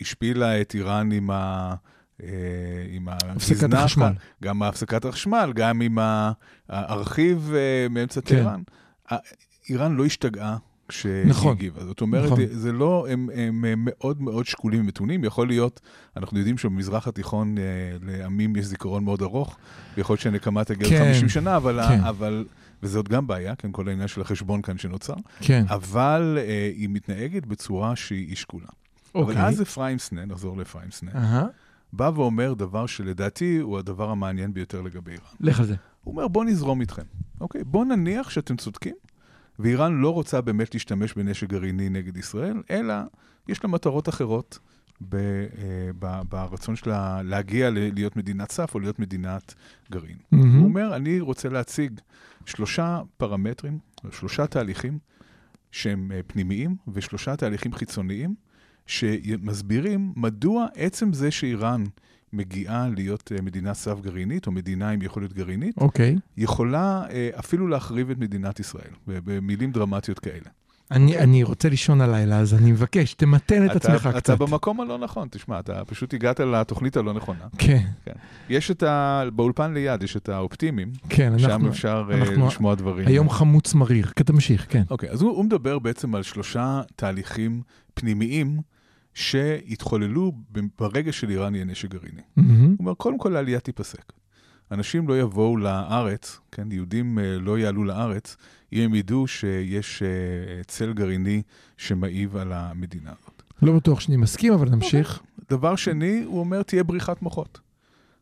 D: השפילה את איראן עם ה... אה, עם
C: הפסקת החשמל.
D: גם הפסקת החשמל, גם עם הארכיב אה, מאמצע
C: כן.
D: טהרן. איראן לא השתגעה כשהיא
C: נכון.
D: הגיבה. זאת אומרת,
C: נכון.
D: זה לא, הם, הם מאוד מאוד שקולים ומתונים. יכול להיות, אנחנו יודעים שבמזרח התיכון אה, לעמים יש זיכרון מאוד ארוך, ויכול להיות שהנקמה תגיע
C: כן,
D: ל-50 שנה, אבל,
C: כן.
D: אבל, וזאת גם בעיה, כן, כל העניין של החשבון כאן שנוצר,
C: כן,
D: אבל אה, היא מתנהגת בצורה שהיא שקולה. אבל
C: אוקיי.
D: אז אפרים סנה, נחזור לאפרים סנה,
C: אהה,
D: בא ואומר דבר שלדעתי הוא הדבר המעניין ביותר לגבי איראן.
C: לך על זה.
D: הוא אומר, בוא נזרום איתכם, אוקיי? בוא נניח שאתם צודקים, ואיראן לא רוצה באמת להשתמש בנשק גרעיני נגד ישראל, אלא יש לה מטרות אחרות ב, אה, ב, ברצון שלה להגיע ל- להיות מדינת סף או להיות מדינת גרעין.
C: מהמם.
D: הוא אומר, אני רוצה להציג שלושה פרמטרים, שלושה תהליכים שהם אה, פנימיים ושלושה תהליכים חיצוניים, שמסבירים מדוע עצם זה שאיראן מגיעה להיות אה, מדינה סף גרעינית, או מדינה עם יכולת גרעינית,
C: אוקיי.
D: יכולה אה, אפילו להחריב את מדינת ישראל, במילים דרמטיות כאלה.
C: אני אני רוצה לישון הלילה, אז אני מבקש, תמתן את
D: אתה,
C: עצמך
D: אתה
C: קצת.
D: במקום הלא נכון, תשמע, אתה פשוט הגעת לתוכנית הלא נכונה.
C: כן,
D: יש את ה... באולפן ליד יש את האופטימיים,
C: כן,
D: שם
C: אנחנו...
D: אפשר אה,
C: אנחנו-
D: לשמוע דברים.
C: היום חמוץ מריר, תמשיך, כן.
D: אוקיי, אז הוא, הוא מדבר בעצם על שלושה תהליכים פנימיים שהתחוללו ב- ברגע שלאיראן יהיה נשק גרעיני.
C: מהמם.
D: הוא אומר, קודם כל העלייה תיפסק. אנשים לא יבואו לארץ, כן, יהודים אה, לא יעלו לארץ, אם הם ידעו שיש אה, צל גרעיני שמעיב על המדינה הזאת.
C: לא בטוח שאני מסכים, אבל נמשיך.
D: דבר שני, הוא אומר, תהיה בריחת מוחות.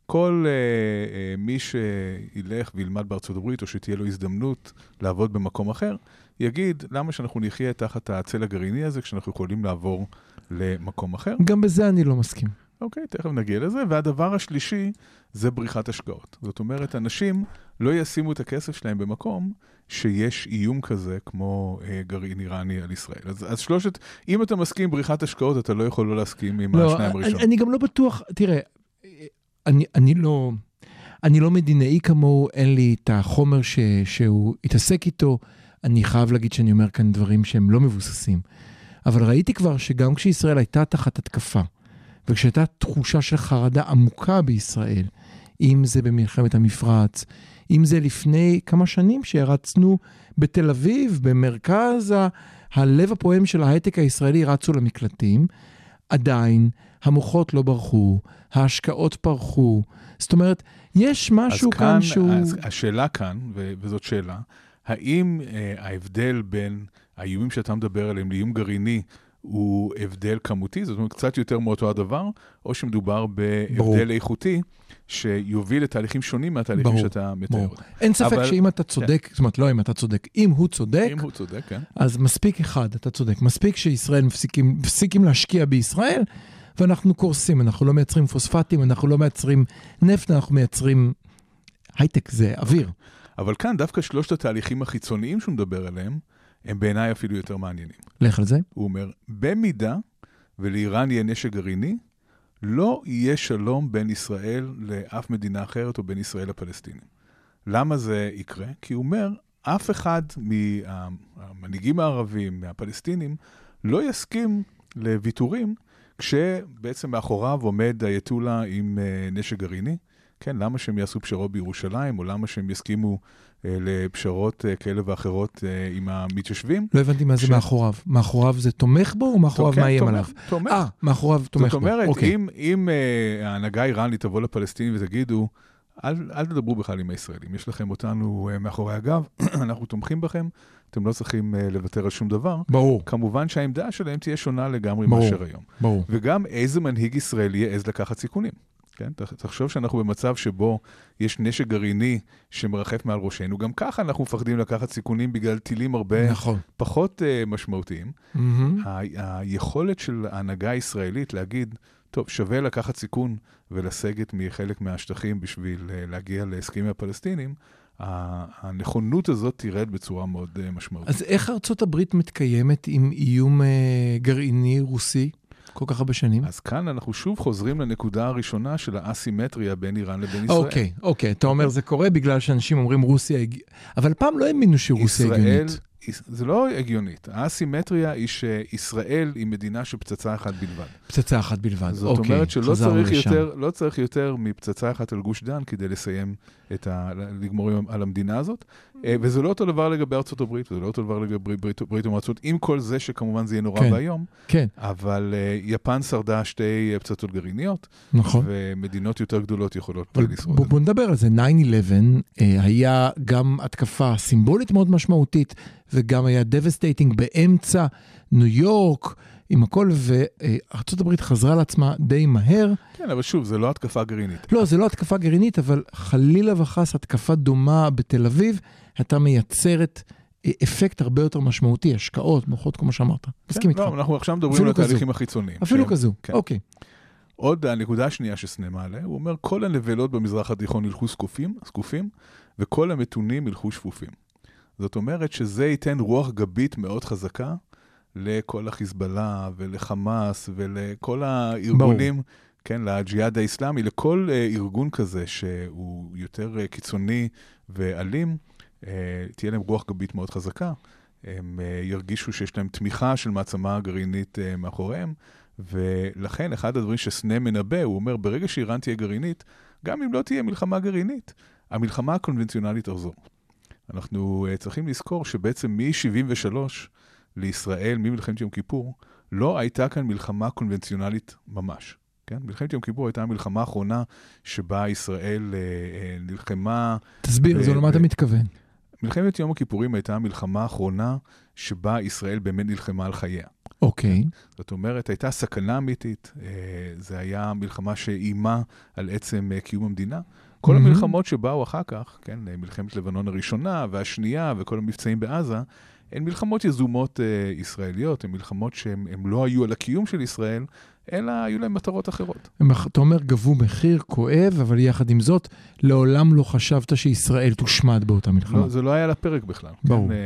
D: כל uh, uh, מי שילך וילמד בארצות הברית, או שתהיה לו הזדמנות לעבוד במקום אחר, יגיד, למה שאנחנו נחיה תחת הצל הגרעיני הזה, כשאנחנו יכולים לעבור למקום אחר?
C: גם בזה אני לא מסכים.
D: אוקיי, תכף נגיע לזה. והדבר השלישי זה בריחת השקעות. זאת אומרת, אנשים לא ישימו את הכסף שלהם במקום שיש איום כזה כמו אה, גרעין איראני על ישראל. אז, אז שלושת, אם אתה מסכים עם בריחת השקעות, אתה לא יכול לא להסכים עם
C: לא,
D: השניים הראשונים.
C: אני, אני גם לא בטוח, תראה, אני, אני לא... אני לא מדינאי כמוהו, אין לי את החומר ש, שהוא התעסק איתו. אני חייב להגיד שאני אומר כאן דברים שהם לא מבוססים. אבל ראיתי כבר שגם כשישראל הייתה תחת התקפה, וכשהייתה תחושה של חרדה עמוקה בישראל, אם זה במלחמת המפרץ, אם זה לפני כמה שנים שהרצנו בתל אביב, במרכז ה- הלב הפועם של ההייטק הישראלי, רצו למקלטים, עדיין המוחות לא ברחו, ההשקעות פרחו. זאת אומרת, יש משהו
D: אז
C: כאן שהוא...
D: אז השאלה כאן, ו- וזאת שאלה, האם אה, ההבדל בין האיומים שאתה מדבר עליהם לאיום גרעיני הוא הבדל כמותי, זאת אומרת קצת יותר מאותו הדבר, או שמדובר
C: ברור.
D: בהבדל איכותי שיוביל לתהליכים שונים מהתהליכים
C: ברור,
D: שאתה מתאר.
C: ברור. אין ספק
D: אבל-
C: שאם אתה צודק, זאת אומרת, לא אם אתה צודק, אם הוא צודק,
D: אם הוא צודק, כן.
C: אז מספיק אחד, אתה צודק, מספיק שישראל מפסיקים, מפסיקים להשקיע בישראל, ואנחנו קורסים, אנחנו לא מייצרים פוספטים, אנחנו לא מייצרים נפט, אנחנו מייצרים הייטק, זה אוויר.
D: אבל כאן דווקא שלושת התהליכים החיצוניים שהוא מדבר עליהם, הם בעיניי אפילו יותר מעניינים.
C: לך על זה.
D: הוא אומר, במידה ולאיראן יהיה נשק גרעיני, לא יהיה שלום בין ישראל לאף מדינה אחרת או בין ישראל לפלסטינים. למה זה יקרה? כי הוא אומר, אף אחד מהמנהיגים הערבים, מהפלסטינים, לא יסכים לוויתורים, כשבעצם מאחוריו עומד האייתולה עם אה, נשק גרעיני. כן, למה שהם יעשו פשרות בירושלים, או למה שהם יסכימו אה, לפשרות אה, כאלה ואחרות אה, עם המתיישבים?
C: לא הבנתי מה זה
D: כש-
C: מאחוריו. מאחוריו זה תומך בו או מאחוריו
D: כן,
C: מאיים עליו?
D: תומך.
C: אה, מאחוריו תומך
D: זאת
C: בו.
D: אומרת,
C: אוקיי.
D: אם, אם uh, ההנהגה האיראנית תבוא לפלסטינים ותגידו, אל, אל תדברו בכלל עם הישראלים, יש לכם אותנו uh, מאחורי הגב, [CLEARS THROAT] אנחנו תומכים בכם, אתם לא צריכים uh, לוותר על שום דבר.
C: ברור,
D: כמובן שהעמדה שלהם תהיה שונה לגמרי
C: ברור.
D: מאשר היום.
C: ברור.
D: וגם איזה מנהיג ישראלי יעז לקחת סיכונים. כן? תח- תחשוב שאנחנו במצב שבו יש נשק גרעיני שמרחף מעל ראשנו, גם ככה אנחנו מפחדים לקחת סיכונים בגלל טילים הרבה
C: נכון.
D: פחות uh, משמעותיים.
C: מהמם.
D: ה- היכולת של ההנהגה הישראלית להגיד, טוב, שווה לקחת סיכון ולסגת מחלק מהשטחים בשביל אה, להגיע להסכמים הפלסטינים, הנכונות הזאת תרד בצורה מאוד אה, משמעותית.
C: אז איך ארצות הברית מתקיימת עם איום גרעיני רוסי כל כך הרבה שנים?
D: אז כאן אנחנו שוב חוזרים לנקודה הראשונה של האסימטריה בין איראן לבין ישראל.
C: אוקיי, אוקיי, אתה אומר זה קורה בגלל שאנשים אומרים רוסיה, אבל פעם לא האמינו שרוסיה
D: ישראל,
C: הגיונית.
D: זה לא הגיונית. האסימטריה היא שישראל היא מדינה של פצצה אחת בלבד.
C: פצצה אחת בלבד,
D: זאת
C: אוקיי,
D: אומרת שלא צריך,
C: לשם.
D: יותר, לא צריך יותר מפצצה אחת על גוש דן כדי לסיים את ה... לגמור עם- על המדינה הזאת. אה, וזה לא אותו דבר לגבי ארצות הברית, וזה לא אותו דבר לגבי ברית, ברית המועצות, עם כל זה שכמובן זה יהיה נורא
C: כן.
D: ואיום,
C: כן,
D: אבל אה, יפן שרדה שתי אה, פצצות גרעיניות,
C: נכון.
D: ומדינות יותר גדולות יכולות לשרוד.
C: בוא, בוא נדבר על זה, 9-11 אה, היה גם התקפה סימבולית מאוד משמעותית, וגם היה devastating באמצע ניו יורק, עם הכל, וארה"ב חזרה לעצמה די מהר.
D: כן, אבל שוב, זה לא התקפה גרעינית.
C: לא, זה לא התקפה גרעינית, אבל חלילה וחס התקפה דומה בתל אביב, הייתה מייצרת אה, אפקט הרבה יותר משמעותי, השקעות, מוחות, כמו שאמרת. מסכים איתך.
D: לא, אנחנו עכשיו מדברים על. התהליכים החיצוניים.
C: אפילו
D: שהם-
C: כזו,
D: כן.
C: אוקיי.
D: עוד הנקודה השנייה שסנה מעלה, הוא אומר, כל הנבלות במזרח התיכון ילכו זקופים, זקופים, וכל המתונים ילכו שפופים. זאת אומרת שזה ייתן רוח גבית מאוד חזקה לכל החיזבאללה ולחמאס ולכל הארגונים, כן, לג'יהאד האיסלאמי, לכל אה, ארגון כזה שהוא יותר אה, קיצוני ואלים, אה, תהיה להם רוח גבית מאוד חזקה. הם ירגישו שיש להם תמיכה של מעצמה גרעינית מאחוריהם, ולכן אחד הדברים שסנה מנבא, הוא אומר, ברגע שאיראן תהיה גרעינית, גם אם לא תהיה מלחמה גרעינית, המלחמה הקונבנציונלית תחזור. אנחנו צריכים לזכור שבעצם מ-73 לישראל, ממלחמת יום כיפור, לא הייתה כאן מלחמה קונבנציונלית ממש. כן? מלחמת יום כיפור הייתה המלחמה האחרונה שבה ישראל uh, uh, נלחמה...
C: תסביר, זה למה אתה
D: ו-
C: מתכוון.
D: מלחמת יום הכיפורים הייתה המלחמה האחרונה שבה ישראל באמת נלחמה על חייה.
C: אוקיי.
D: זאת אומרת, הייתה סכנה אמיתית, אה, זה היה מלחמה שאיימה על עצם אה, קיום המדינה. כל
C: מהמם.
D: המלחמות שבאו אחר כך, כן, אה, מלחמת לבנון הראשונה והשנייה וכל המבצעים בעזה, הן מלחמות יזומות אה, ישראליות, הן מלחמות שהן הן לא היו על הקיום של ישראל, אלא היו להן מטרות אחרות.
C: אתה אומר גבו מחיר כואב, אבל יחד עם זאת, לעולם לא חשבת שישראל תושמד באותה מלחמה.
D: לא, זה לא היה על הפרק בכלל.
C: ברור.
D: כן, אה,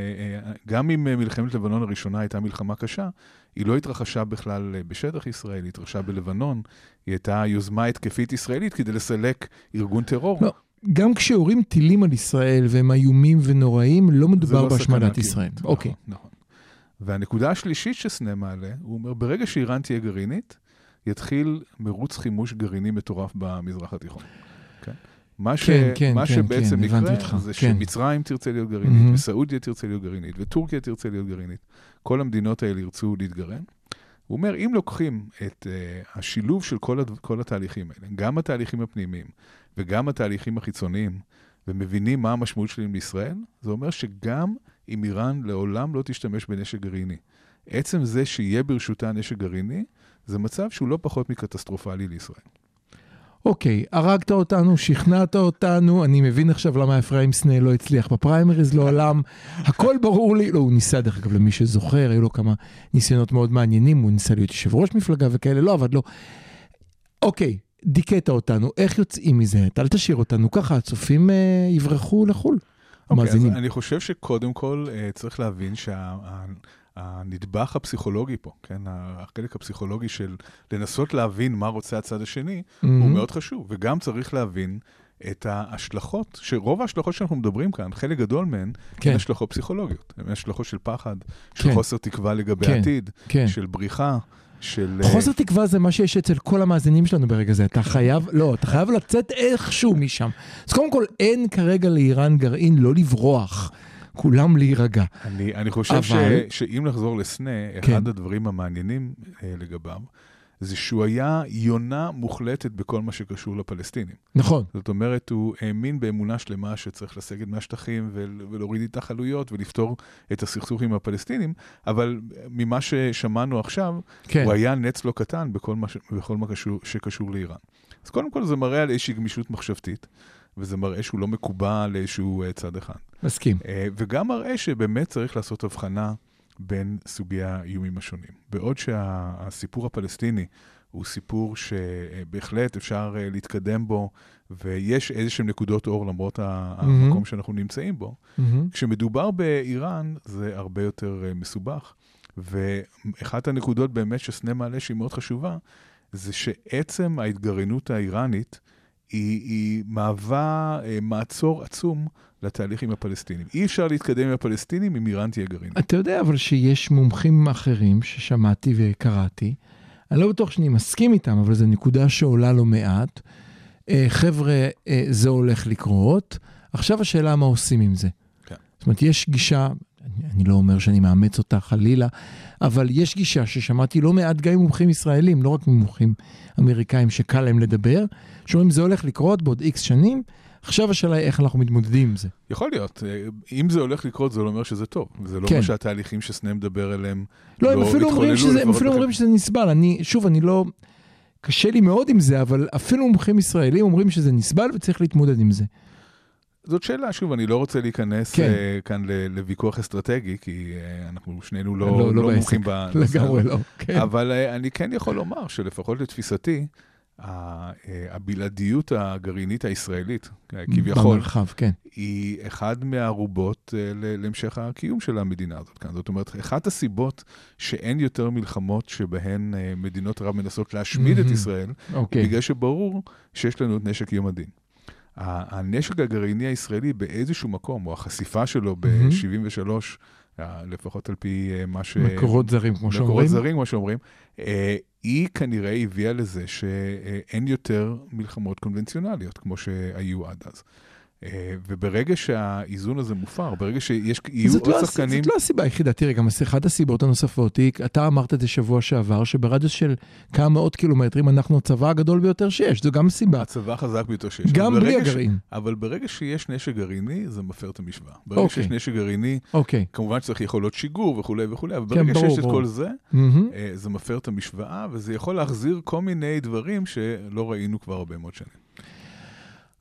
D: אה, גם אם אה, מלחמת לבנון הראשונה הייתה מלחמה קשה, היא לא התרחשה בכלל בשטח ישראל, היא התרחשה בלבנון, היא הייתה יוזמה התקפית ישראלית כדי לסלק ארגון טרור.
C: לא, גם כשיורים טילים על ישראל והם איומים ונוראים, לא מדובר
D: לא
C: בהשמדת. ישראל.
D: נכון,
C: אוקיי.
D: נכון. והנקודה השלישית שסנה מעלה, הוא אומר, ברגע שאיראן תהיה גרעינית, יתחיל מרוץ חימוש גרעיני מטורף במזרח התיכון. כן? מה, ש...
C: כן, כן,
D: מה
C: כן,
D: שבעצם
C: כן,
D: יקרה,
C: אותך,
D: זה
C: כן.
D: שמצרים תרצה להיות גרעינית,
C: מהמם.
D: וסעודיה תרצה להיות גרעינית, וטורקיה תרצה להיות גרעינית. כל המדינות האלה ירצו להתגרען. הוא אומר, אם לוקחים את uh, השילוב של כל, הד... כל התהליכים האלה, גם התהליכים הפנימיים וגם התהליכים החיצוניים, ומבינים מה המשמעות שלהם לישראל, זה אומר שגם אם איראן לעולם לא תשתמש בנשק גרעיני, עצם זה שיהיה ברשותה נשק גרעיני, זה מצב שהוא לא פחות מקטסטרופלי לישראל.
C: אוקיי, הרגת אותנו, שכנעת אותנו, אני מבין עכשיו למה אפרים סנה לא הצליח בפריימריז לעולם. הכל ברור לי, לא, הוא ניסה דרך אגב למי שזוכר, היו לו כמה ניסיונות מאוד מעניינים, הוא ניסה להיות יושב ראש מפלגה וכאלה, לא עבד לו. אוקיי, דיכאת אותנו, איך יוצאים מזה? אל תשאיר אותנו ככה, הצופים אה, יברחו לחו"ל.
D: אוקיי, אז
C: המאזינים.
D: אני חושב שקודם כל אה, צריך להבין שהנדבך הפסיכולוגי פה, כן, החלק הפסיכולוגי של לנסות להבין מה רוצה הצד השני, הוא
C: מהמם.
D: מאוד חשוב, וגם צריך להבין את ההשלכות, שרוב ההשלכות שאנחנו מדברים כאן, חלק גדול מהן,
C: כן.
D: הן השלכות פסיכולוגיות, הן השלכות של פחד, של
C: כן.
D: חוסר תקווה לגבי
C: כן,
D: העתיד,
C: כן.
D: של בריחה, של... אה,
C: חוסר תקווה זה מה שיש אצל כל המאזינים שלנו ברגע זה. אתה חייב, לא, אתה חייב לצאת איכשהו משם. אז קודם כל, אין כרגע לאיראן גרעין לא לברוח. כולם להירגע.
D: אני, אני חושב
C: אבל-
D: ש, שאם נחזור לסנה,
C: כן.
D: אחד הדברים המעניינים אה, לגביו, זה שהוא היה יונה מוחלטת בכל מה שקשור לפלסטינים.
C: נכון.
D: זאת אומרת, הוא האמין באמונה שלמה שצריך לסגת מהשטחים ול- ולהוריד התנחלויות ולפתור את הסכסוך עם הפלסטינים, אבל ממה ששמענו עכשיו,
C: כן.
D: הוא היה נץ לא קטן בכל מה, ש... בכל מה קשור, שקשור לאיראן. אז קודם כל זה מראה על איזושהי גמישות מחשבתית, וזה מראה שהוא לא מקובע לאיזשהו אה, צד אחד.
C: מסכים.
D: אה, וגם מראה שבאמת צריך לעשות הבחנה בין סוגי האיומים השונים. בעוד שהסיפור הפלסטיני הוא סיפור שבהחלט אפשר אה, להתקדם בו, ויש איזה שהן נקודות אור למרות
C: מהמם.
D: המקום שאנחנו נמצאים בו,
C: מהמם.
D: כשמדובר באיראן זה הרבה יותר אה, מסובך. ואחת הנקודות באמת שסנה מעלה שהיא מאוד חשובה, זה שעצם ההתגרענות האיראנית היא, היא מהווה אה, מעצור עצום לתהליך עם הפלסטינים. אי אפשר להתקדם עם הפלסטינים אם איראן תהיה גרעינית.
C: אתה יודע אבל שיש מומחים אחרים ששמעתי וקראתי, אני לא בטוח שאני מסכים איתם, אבל זו נקודה שעולה לא מעט. אה, חבר'ה, אה, זה הולך לקרות, עכשיו השאלה מה עושים עם זה.
D: כן.
C: זאת אומרת, יש גישה, אני, אני לא אומר שאני מאמץ אותה חלילה, אבל יש גישה ששמעתי לא מעט גם ממומחים ישראלים, לא רק ממומחים אמריקאים שקל להם לדבר, שאומרים זה הולך לקרות בעוד איקס שנים, עכשיו השאלה היא איך אנחנו מתמודדים עם זה.
D: יכול להיות. אה, אם זה הולך לקרות, זה לא אומר שזה טוב. זה לא
C: כן.
D: אומר שהתהליכים שסנה מדבר עליהם
C: לא, הם אפילו אומרים
D: התחוללו
C: שזה, הם אפילו אומרים. שזה נסבל. אני, שוב, אני לא... קשה לי מאוד עם זה, אבל אפילו מומחים ישראלים אומרים שזה נסבל וצריך להתמודד עם זה.
D: זאת שאלה, שוב, אני לא רוצה להיכנס
C: כן.
D: כן. כאן לוויכוח אסטרטי, כי אה, אנחנו שנינו לא,
C: לא-
D: לא,
C: לא
D: לא. מומחים בנושא
C: לגמרי. לא, כן.
D: אבל אה, אני כן יכול לומר שלפחות לתפיסתי, הבלעדיות הגרעינית הישראלית, אה, כביכול,
C: במרחב, כן.
D: היא אחד מהערובות אה, להמשך הקיום של המדינה הזאת כאן. זאת אומרת, אחת הסיבות שאין יותר מלחמות שבהן אה, מדינות ערב מנסות להשמיד את
C: מהמם.
D: ישראל,
C: אוקיי.
D: בגלל שברור שיש לנו את נשק יום הדין. הנשק הגרעיני הישראלי באיזשהו מקום, או החשיפה שלו
C: מהמם.
D: ב-73, לפחות על פי אה, מה ש...
C: מקורות זרים, כמו שאומרים.
D: מקורות זרים, כמו שאומרים, אה, היא כנראה הביאה לזה שאין יותר מלחמות קונבנציונליות כמו שהיו עד אז. אה, וברגע שהאיזון הזה מופר, ברגע שיש, יהיו
C: זאת
D: עוד
C: לא,
D: שחקנים...
C: זאת לא הסיבה היחידה, תראה, גם אחת הסיבות הנוספות היא, אתה אמרת את זה שבוע שעבר, שברדיוס של כמה מאות קילומטרים אנחנו הצבא הגדול ביותר שיש, זו גם סיבה.
D: הצבא החזק ביותר שיש.
C: גם בלי
D: ברגע ש-
C: הגרעין.
D: אבל ברגע שיש נשק גרעיני, זה מפר את המשוואה. ברגע
C: אוקיי.
D: שיש נשק גרעיני,
C: אוקיי.
D: כמובן שצריך יכולות שיגור וכולי וכולי, אבל
C: כן,
D: ברגע
C: ברור,
D: שיש את
C: ברור.
D: כל זה. אה, זה מפר את המשוואה, וזה יכול להחזיר כל מיני דברים שלא ראינו כבר הרבה מאוד שנים.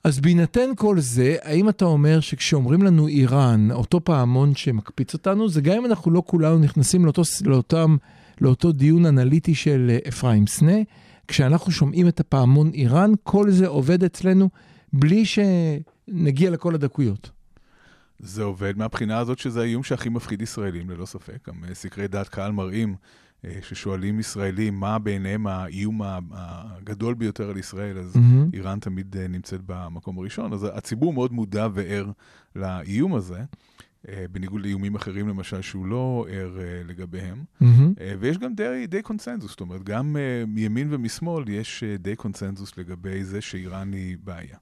C: אז בהינתן כל זה, האם אתה אומר שכשאומרים לנו איראן, אותו פעמון שמקפיץ אותנו, זה גם אם אנחנו לא כולנו נכנסים לאותו, לאותם, לאותו דיון אנליטי של אה, אפרים סנה, כשאנחנו שומעים את הפעמון איראן, כל זה עובד אצלנו בלי שנגיע לכל הדקויות.
D: זה עובד מהבחינה הזאת שזה האיום שהכי מפחיד ישראלים, ללא ספק. גם אה, סקרי דעת קהל מראים ששואלים ישראלים מה בעיניהם האיום הגדול ביותר על ישראל, אז
C: מהמם.
D: איראן תמיד אה, נמצאת במקום הראשון. אז הציבור מאוד מודע וער לאיום הזה, אה, בניגוד לאיומים אחרים, למשל, שהוא לא ער אה, לגביהם. אה, ויש גם די, די קונצנזוס, זאת אומרת, גם אה, מימין ומשמאל יש אה, די קונצנזוס לגבי זה שאיראן היא בעיה.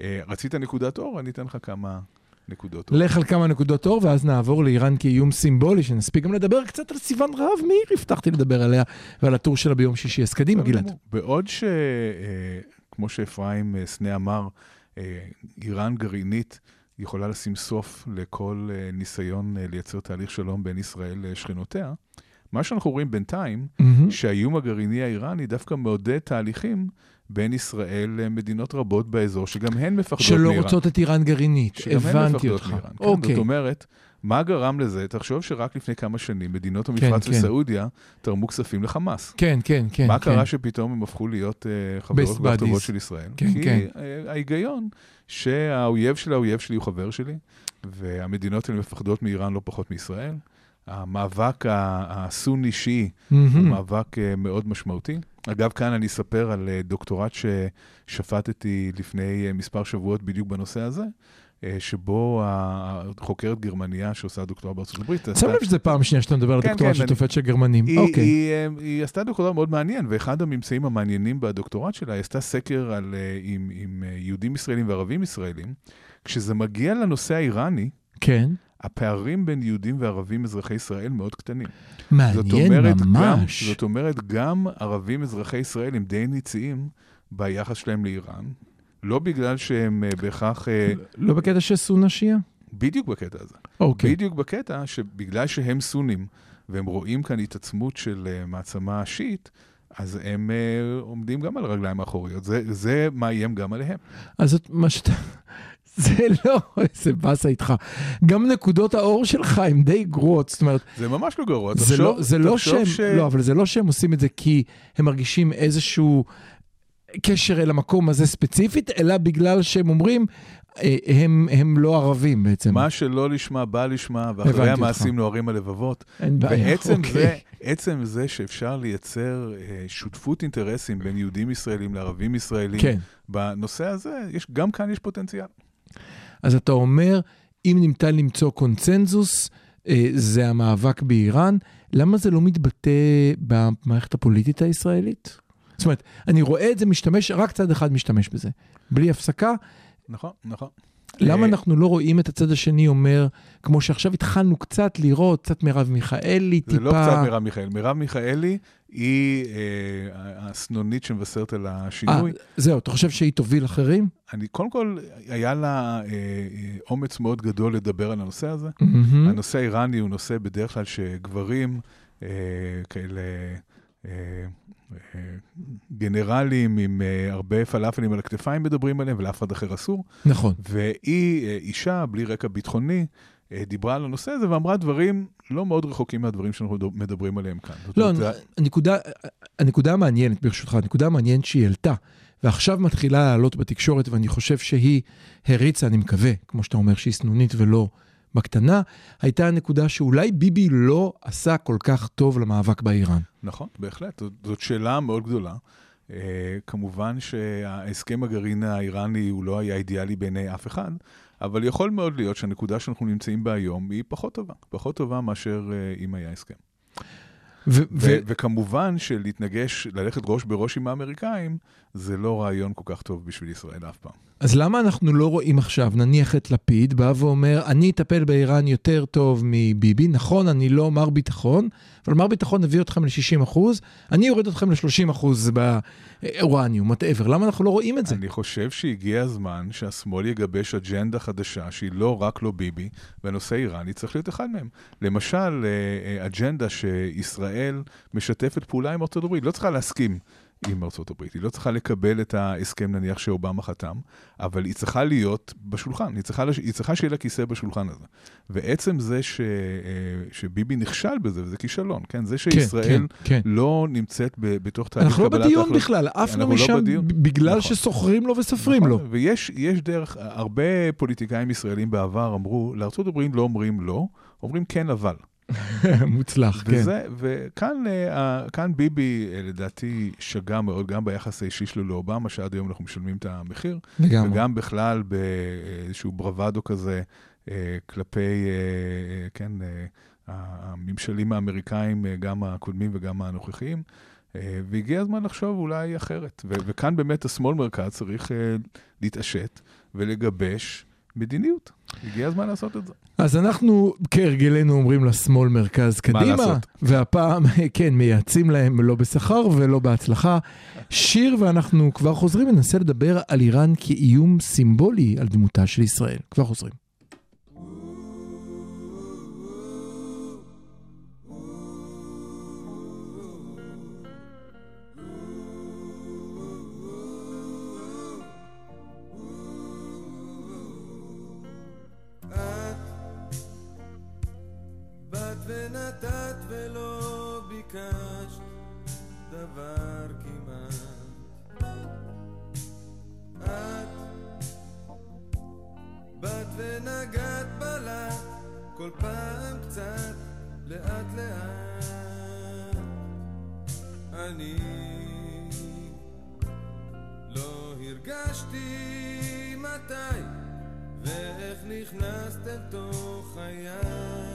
D: אה, רצית נקודת אור? אני אתן לך כמה נקודות אור.
C: לך על כמה נקודות אור, ואז נעבור לאיראן כאיום סימבולי, שנספיק גם לדבר קצת על סיוון רהב מאיר, הבטחתי לדבר עליה, ועל הטור שלה ביום שישי. אז קדימה, גלעד.
D: בעוד ש... אה, כמו שאפרים אה, סנה אמר, אה, איראן גרעינית יכולה לשים סוף לכל ניסיון לייצר תהליך שלום בין ישראל לשכנותיה, מה שאנחנו רואים בינתיים,
C: מהמם.
D: שהאיום הגרעיני האיראני דווקא מעודד תהליכים בין ישראל למדינות רבות באזור, שגם הן מפחדות
C: שלא
D: מאיראן.
C: רוצות את איראן גרעינית,
D: שגם הן
C: הבנתי
D: מפחדות
C: אותך.
D: מאיראן. כן,
C: אוקיי.
D: זאת אומרת, מה גרם לזה? תחשוב שרק לפני כמה שנים מדינות המפרץ
C: כן.
D: וסעודיה תרמו כספים לחמאס.
C: כן, כן, כן.
D: מה
C: כן.
D: קרה שפתאום הם הפכו להיות אה, חברות והטובות. של ישראל?
C: כן,
D: כי
C: כן.
D: אה, ההיגיון שהאויב של האויב שלי הוא חבר שלי, והמדינות האלה מפחדות מאיראן לא פחות מישראל. המאבק הסוני-שיעי הוא
C: מהמם.
D: מאבק אה, מאוד משמעותי. אגב, כאן אני אספר על אה, דוקטורט ששפטתי לפני אה, מספר שבועות בדיוק בנושא הזה, אה, שבו החוקרת גרמניה שעושה דוקטורט בארצות הברית,
C: שם לב שזה פעם שנייה שאתה מדבר על
D: כן,
C: דוקטורט
D: כן,
C: של תופעת של גרמנים.
D: היא,
C: אוקיי.
D: היא, עשתה דוקטורט מאוד מעניין, ואחד הממצאים המעניינים בדוקטורט שלה, היא עשתה סקר עם, יהודים ישראלים וערבים ישראלים. כשזה מגיע לנושא האיראני,
C: כן.
D: הפערים בין יהודים וערבים אזרחי ישראל מאוד קטנים. זאת
C: מעניין
D: אומרת,
C: ממש.
D: גם, זאת אומרת, גם ערבים אזרחי ישראל הם די ניציים ביחס שלהם לאיראן, לא בגלל שהם אה, בהכרח, אה,
C: לא בקטע של סונה שיעה?
D: בדיוק בקטע הזה.
C: אוקיי.
D: בדיוק בקטע שבגלל שהם סונים, והם רואים כאן התעצמות של uh, מעצמה שיעית, אז הם uh, עומדים גם על הרגליים האחוריות. זה, זה מאיים גם עליהם.
C: אז זאת מה שאתה... [LAUGHS] זה לא, איזה באסה איתך. גם נקודות האור שלך הן די גרועות, זאת אומרת,
D: זה ממש לא גרוע. תחשוב-
C: לא, זה לא
D: תחשוב
C: שהם,
D: ש...
C: לא, אבל זה לא שהם עושים את זה כי הם מרגישים איזשהו קשר אל המקום הזה ספציפית, אלא בגלל שהם אומרים, אה, הם, הם לא ערבים בעצם.
D: מה שלא לשמה בא לשמה, ואחרי. המעשים נוהרים הלבבות.
C: אין בעיה,
D: ועצם
C: אוקיי.
D: זה, עצם זה שאפשר לייצר אה, שותפות אינטרסים בין יהודים ישראלים לערבים ישראלים,
C: כן.
D: בנושא הזה, יש, גם כאן יש פוטנציאל.
C: אז אתה אומר, אם ניתן למצוא קונצנזוס, אה, זה המאבק באיראן, למה זה לא מתבטא במערכת הפוליטית הישראלית? זאת אומרת, אני רואה את זה משתמש, רק צד אחד משתמש בזה. בלי הפסקה,
D: נכון, נכון.
C: למה
D: אה,
C: אנחנו לא רואים את הצד השני אומר, כמו שעכשיו התחלנו קצת לראות, קצת מרב מיכאלי,
D: זה
C: טיפה...
D: לא קצת מרב מיכאלי. מרב מיכאלי היא אה, הסנונית שמבשרת על
C: אה,
D: השינוי.
C: זהו, אתה חושב שהיא תוביל אחרים?
D: אני, קודם כל, היה לה אה, אה, אומץ מאוד גדול לדבר על הנושא הזה. הנושא האיראני הוא נושא בדרך כלל שגברים, אה, כאלה אה, אה, גנרלים עם אה, הרבה פלאפלים על הכתפיים מדברים עליהם, ולאף אחד אחר אסור.
C: נכון.
D: והיא, אה, אישה בלי רקע ביטחוני, אה, דיברה על הנושא הזה ואמרה דברים לא מאוד רחוקים מהדברים שאנחנו מדברים עליהם כאן.
C: לא,
D: אומרת,
C: הנקודה, הנקודה המעניינת, ברשותך, הנקודה המעניינת שהיא העלתה, ועכשיו מתחילה לעלות בתקשורת, ואני חושב שהיא הריצה, אני מקווה, כמו שאתה אומר, שהיא סנונית ולא בקטנה, הייתה הנקודה שאולי ביבי לא עשה כל כך טוב למאבק באיראן.
D: נכון, בהחלט. זאת, שאלה מאוד גדולה. Uh, כמובן שההסכם הגרעין האיראני הוא לא היה אידיאלי בעיני אף אחד, אבל יכול מאוד להיות שהנקודה שאנחנו נמצאים בה היום היא פחות טובה. פחות טובה מאשר uh, אם היה הסכם.
C: ו-
D: ו- וכמובן שלהתנגש, ללכת ראש בראש עם האמריקאים, זה לא רעיון כל כך טוב בשביל ישראל אף פעם.
C: אז למה אנחנו לא רואים עכשיו, נניח את לפיד, בא ואומר, אני אטפל באיראן יותר טוב מביבי, נכון, אני לא מר ביטחון, אבל מר ביטחון הביא אתכם ל-60 אחוז, אני אוריד אתכם ל-30 אחוז באורניום, whatever. למה אנחנו לא רואים את זה?
D: אני חושב שהגיע הזמן שהשמאל יגבש אג'נדה חדשה, שהיא לא רק לא ביבי, והנושא האיראני צריך להיות אחד מהם. למשל, אה, אה, אג'נדה שישראל משתפת פעולה עם ארצות הברית, לא צריכה להסכים. עם ארצות הברית. היא לא צריכה לקבל את ההסכם נניח שאובמה חתם, אבל היא צריכה להיות בשולחן, היא צריכה, לש... היא צריכה שיהיה לה כיסא בשולחן הזה. ועצם זה ש... אה, שביבי נכשל בזה, וזה כישלון, כן? זה שישראל
C: כן, כן.
D: לא נמצאת ב... בתוך תהליך
C: אנחנו לא
D: קבלת
C: בדיון. בכלל, עפנו
D: אנחנו לא
C: משם
D: בדיון.
C: בגלל
D: נכון.
C: שסוחרים לו וסופרים לו.
D: נכון, ויש יש דרך, הרבה פוליטיקאים ישראלים בעבר אמרו, לארצות הברית לא אומרים לא, אומרים כן אבל. [LAUGHS]
C: מוצלח, כן.
D: וזה, וכאן אה, כאן ביבי, אה, לדעתי, שגה מאוד, גם ביחס האישי שלו לאובמה, שעד היום אנחנו משלמים את המחיר,
C: לגמרי.
D: וגם בכלל באיזשהו ברוואדו כזה אה, כלפי, אה, כן, אה, הממשלים האמריקאים, אה, גם הקודמים וגם הנוכחיים. אה, והגיע הזמן לחשוב אולי אחרת. וכאן באמת השמאל מרכז צריך אה, להתעשת ולגבש מדיניות. הגיע הזמן לעשות את זה.
C: אז אנחנו כהרגלנו אומרים לשמאל מרכז קדימה? והפעם, [LAUGHS] כן, מייעצים להם לא בשכר ולא בהצלחה. שיר ואנחנו כבר חוזרים, ננסה לדבר על איראן כאיום סימבולי על דמותה של ישראל. כבר חוזרים.
F: ונתת ולא ביקשת דבר כמעט. את באת ונגעת בלט כל פעם קצת לאט לאט. אני לא הרגשתי מתי ואיך נכנסת אל תוך חיי.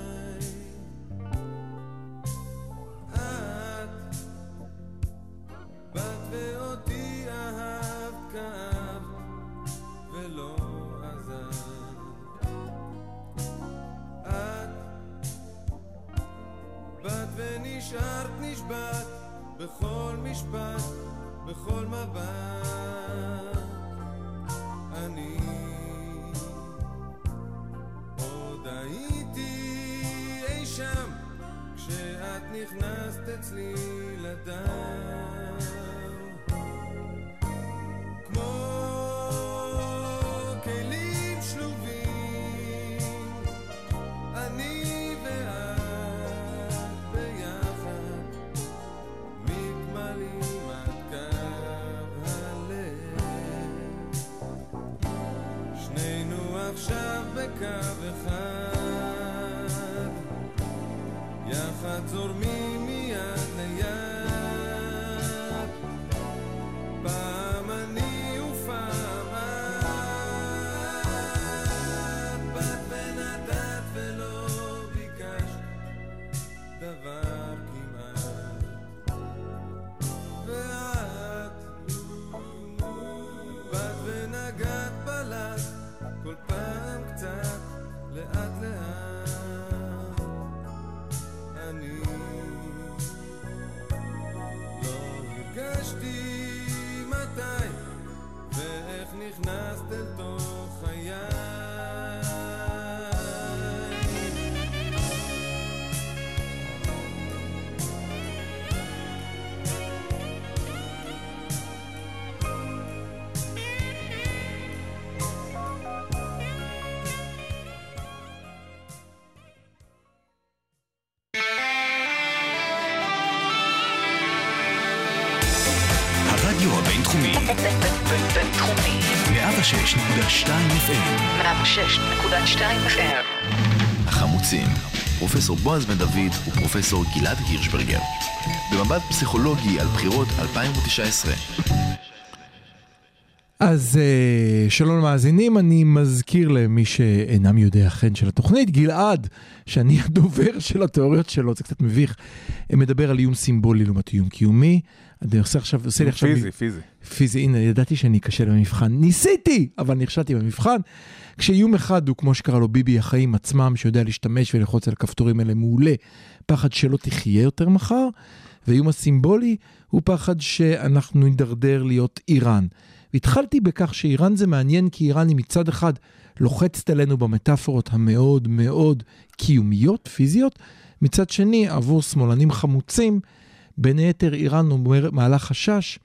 A: 106.2 FM,
B: 106.2 FM.
A: החמוצים, פרופסור בועז בן דוד ופרופסור גלעד הירשברגר. במבט פסיכולוגי על בחירות 2019.
C: אז אה, שלום למאזינים, אני מזכיר למי שאינם יודע חן של התוכנית, גלעד, שאני [LAUGHS] הדובר של התיאוריות שלו, זה קצת מביך, מדבר על איום סימבולי לעומת איום קיומי. אני עושה עכשיו, עושה לי עכשיו...
D: פיזי, פיזי.
C: פיזי, הנה, ידעתי שאני אכשל במבחן. ניסיתי, אבל נכשלתי במבחן. כשאיום אחד הוא, כמו שקרא לו ביבי, החיים עצמם, שיודע להשתמש וללחוץ על הכפתורים האלה מעולה, פחד שלא תחיה יותר מחר, והאיום הסימבולי הוא פחד שאנחנו נידרדר להיות איראן. והתחלתי בכך שאיראן זה מעניין כי איראן היא מצד אחד לוחצת עלינו במטאפורות המאוד מאוד קיומיות, פיזיות, מצד שני, עבור שמאלנים חמוצים, בין היתר איראן אומר, מעלה חשש